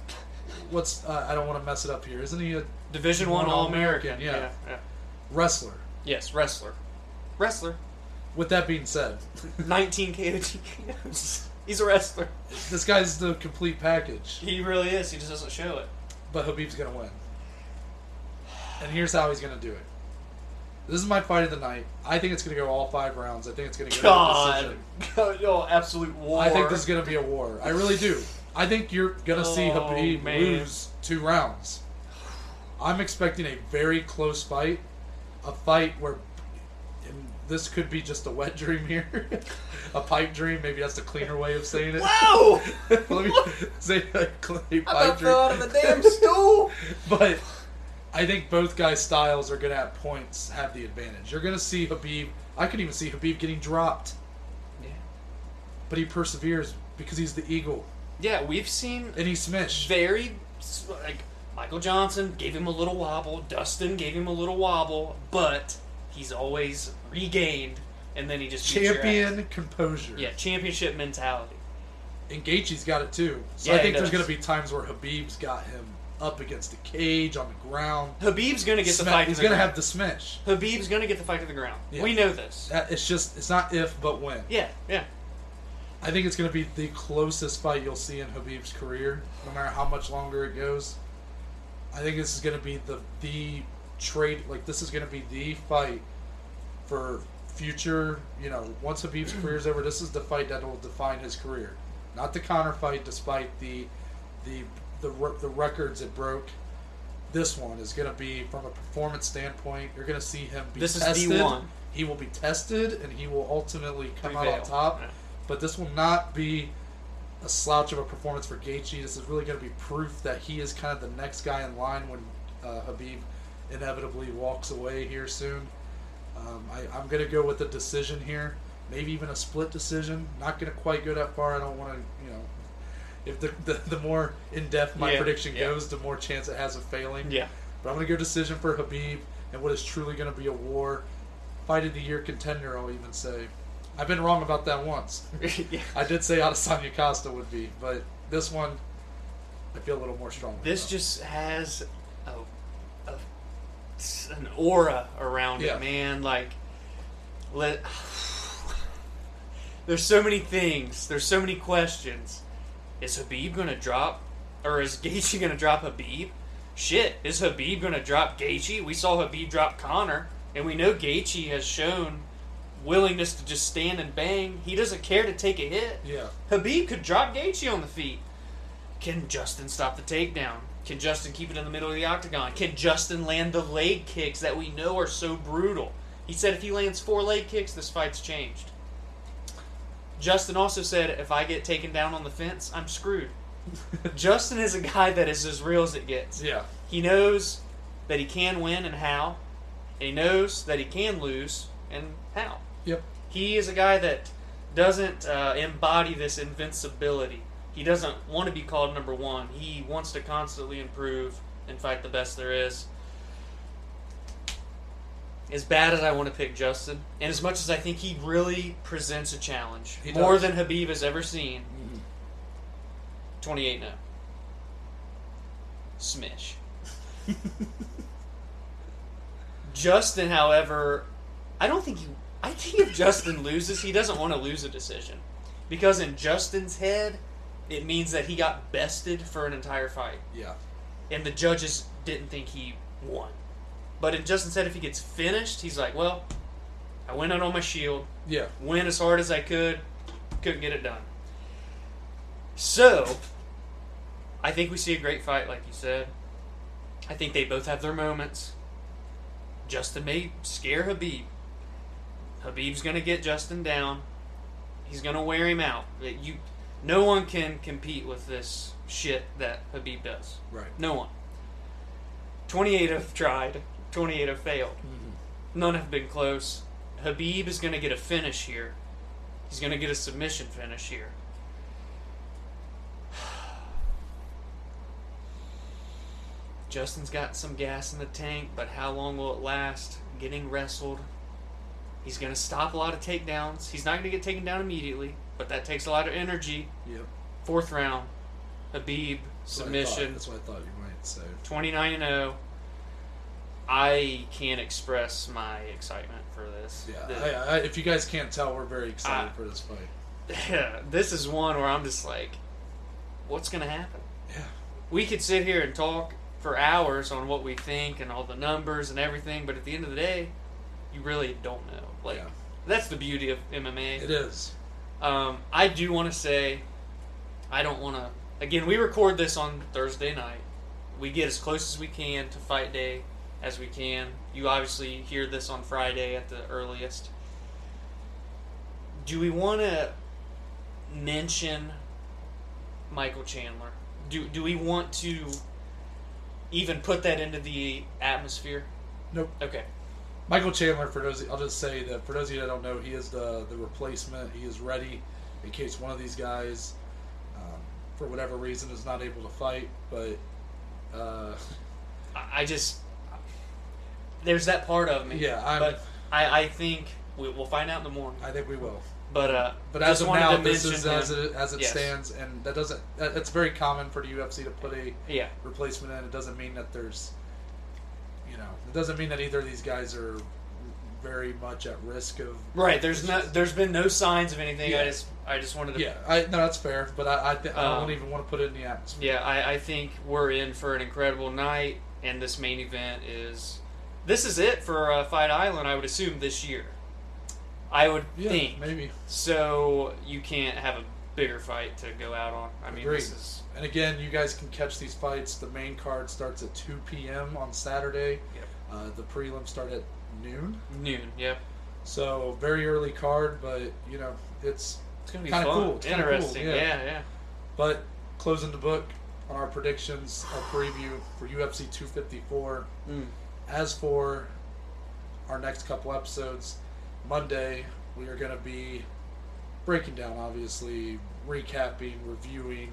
what's uh, I don't want to mess it up here. Isn't he a Division One All American. All-American, yeah. yeah, yeah. wrestler? Yes, wrestler. Wrestler. With that being said, 19 KOTKOs. He's a wrestler. this guy's the complete package. He really is. He just doesn't show it. But Khabib's gonna win. And here's how he's gonna do it. This is my fight of the night. I think it's gonna go all five rounds. I think it's gonna go to a God. decision. oh, absolute war. I think this is going to be a war. I really do. I think you're going to see Oh, Khabib man. lose two rounds. I'm expecting a very close fight, a fight where, and this could be just a wet dream here, a pipe dream. Maybe that's the cleaner way of saying it. Wow! Let me say I pipe about dream. out of the damn stool. But I think both guys' styles are going to have points, have the advantage. You're going to see Khabib. I could even see Khabib getting dropped, Yeah. but he perseveres because he's the eagle Yeah, we've seen and he's smashed. very like Michael Johnson gave him a little wobble, Dustin gave him a little wobble, but he's always regained, and then he just beats your ass. champion composure. Yeah, championship mentality. And Gaethje's got it too. So Yeah, I think there's does. going to be times where Khabib's got him up against the cage on the ground. Khabib's gonna get the Sma- fight. He's to the going to ground. have the smash. Khabib's gonna get the fight to the ground. Yeah. We know this. That- It's just it's not if but when. Yeah, yeah. I think it's going to be the closest fight you'll see in Khabib's career, no matter how much longer it goes. I think this is going to be the the trade like this is going to be the fight for future. You know, once Khabib's career is over, this is the fight that will define his career, not the Conor fight. Despite the the the the records it broke, this one is going to be from a performance standpoint. You're going to see him be This is the one. He will be tested, and he will ultimately come out on top. Yeah. But this will not be a slouch of a performance for Gaethje. This is really going to be proof that he is kind of the next guy in line when uh, Khabib inevitably walks away here soon. Um, I, I'm going to go with a decision here, maybe even a split decision. Not going to quite go that far. I don't want to, you know, if the, the, the more in depth my Yeah, prediction yeah. goes, the more chance it has of failing. Yeah. But I'm going to go decision for Khabib and what is truly going to be a war. Fight of the year contender, I'll even say. I've been wrong about that once. yeah. I did say Adesanya Costa would be, but this one, I feel a little more strong. This just has a an aura around Yeah. it, man. Like, let. There's so many things. There's so many questions. Is Khabib gonna drop, or is Gaethje gonna drop Khabib? Shit, is Khabib gonna drop Gaethje? We saw Khabib drop Conor, and we know Gaethje has shown willingness to just stand and bang. He doesn't care to take a hit. Yeah, Khabib could drop Gaethje on the feet. Can Justin stop the takedown? Can Justin keep it in the middle of the octagon? Can Justin land the leg kicks that we know are so brutal? He said if he lands four leg kicks, this fight's changed. Justin also said if I get taken down on the fence, I'm screwed. Justin is a guy that is as real as it gets. yeah, He knows that he can win and how, and he knows that he can lose and how. yep. He is a guy that doesn't uh, embody this invincibility. He doesn't want to be called number one. He wants to constantly improve and fight the best there is. As bad as I want to pick Justin, and as much as I think he really presents a challenge, He more does. than Khabib has ever seen, 28 0. Smish. Justin, however, I don't think he. I think if Justin loses, he doesn't want to lose a decision. Because in Justin's head, it means that he got bested for an entire fight. Yeah, And the judges didn't think he won. But in Justin's head, if he gets finished, he's like, well, I went out on my shield, yeah. went as hard as I could, couldn't get it done. So, I think we see a great fight, like you said. I think they both have their moments. Justin may scare Khabib. Khabib's gonna get Justin down. He's gonna wear him out. You, No one can compete with this shit that Khabib does. Right. No one. 28 have tried, 28 have failed. Mm-hmm. None have been close. Khabib is going to get a finish here. He's going to get a submission finish here. Justin's got some gas in the tank, but how long will it last? Getting wrestled. He's going to stop a lot of takedowns. He's not going to get taken down immediately, but that takes a lot of energy. Yep. Fourth round, Khabib That's what submission, That's what I thought you might say. 29 and 0. I can't express my excitement for this. Yeah. The- I, I, if you guys can't tell, we're very excited Ah. for this fight. Yeah, this is one where I'm just like, what's going to happen? Yeah. We could sit here and talk for hours on what we think and all the numbers and everything, but at the end of the day, you really don't know. Like, Yeah. that's the beauty of MMA. It is. Um, I do want to say, I don't want to. Again, we record this on Thursday night. We get as close as we can to fight day as we can. You obviously hear this on Friday at the earliest. Do we want to mention Michael Chandler? Do do we want to even put that into the atmosphere? Nope. Okay. Michael Chandler, for those, I'll just say that for those of you that don't know, he is the the replacement. He is ready in case one of these guys, um, for whatever reason, is not able to fight. But uh, I I just there's that part of me. Yeah, I'm- but I, I think we, we'll find out in the morning. I think we will. But uh, But as of now, this is as it as it Yes. stands, and that doesn't. It's very common for the UFC to put a Yeah, replacement in. It doesn't mean that there's, you know, it doesn't mean that either of these guys are very much at risk of. right. There's no, there's been no signs of anything. I just, I just wanted to. Yeah, I no, that's fair, but I I, th- I Um, don't even want to put it in the atmosphere. Yeah, I, I think we're in for an incredible night, and this main event is, this is it for uh, Fight Island. I would assume this year. I would Yeah, think maybe. so. You can't have a bigger fight to go out on. I mean, Agreed. this is And again, you guys can catch these fights. The main card starts at 2 p.m. on Saturday. Yep. Uh, the prelims start at noon. noon. Yep, So very early card, but you know it's it's gonna be Kinda fun. cool. It's kinda cool, Interesting. yeah. yeah, yeah. But closing the book on our predictions, our preview for UFC 254. Mm. As for our next couple episodes, Monday we are going to be breaking down, obviously, recapping, reviewing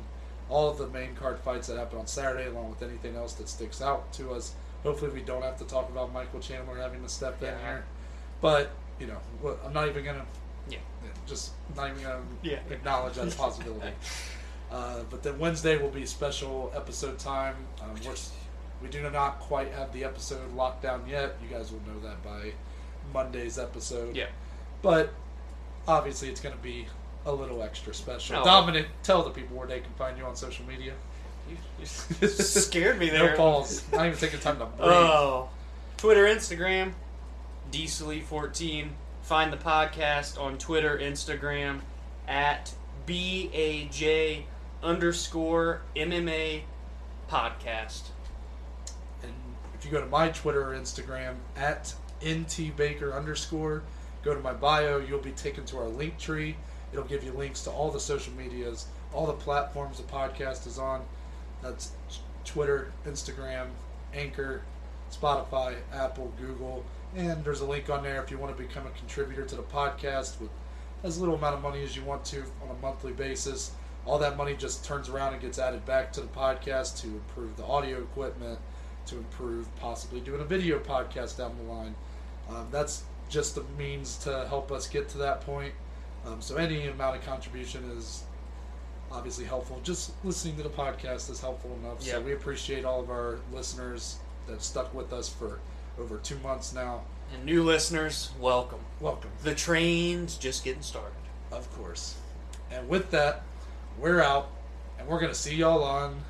all of the main card fights that happen on Saturday, along with anything else that sticks out to us. Hopefully, we don't have to talk about Michael Chandler having to step in here. But you know, I'm not even going to Yeah. just not even going to Yeah. acknowledge that possibility. Uh, but then Wednesday will be special episode time. Um, we're, we do not quite have the episode locked down yet. You guys will know that by Monday's episode. Yeah. But obviously, it's going to be a little extra special. No. Dominic, tell the people where they can find you on social media. You, you scared me there. No pause. Not even taking time to breathe. Oh, Twitter, Instagram, DSLE14. Find the podcast on Twitter, Instagram at BAJ underscore MMA podcast. And if you go to my Twitter or Instagram at ntbaker underscore, go to my bio, you'll be taken to our link tree. It'll give you links to all the social medias, all the platforms the podcast is on. That's Twitter, Instagram, Anchor, Spotify, Apple, Google, and there's a link on there if you want to become a contributor to the podcast with as little amount of money as you want to on a monthly basis. All that money just turns around and gets added back to the podcast to improve the audio equipment, to improve possibly doing a video podcast down the line. Um, that's just a means to help us get to that point. Um, so any amount of contribution is obviously helpful. Just listening to the podcast is helpful enough. So Yeah. we appreciate all of our listeners that stuck with us for over two months now. And new listeners, welcome. Welcome, The train's just getting started. of course. And with that, we're out, and we're gonna see y'all on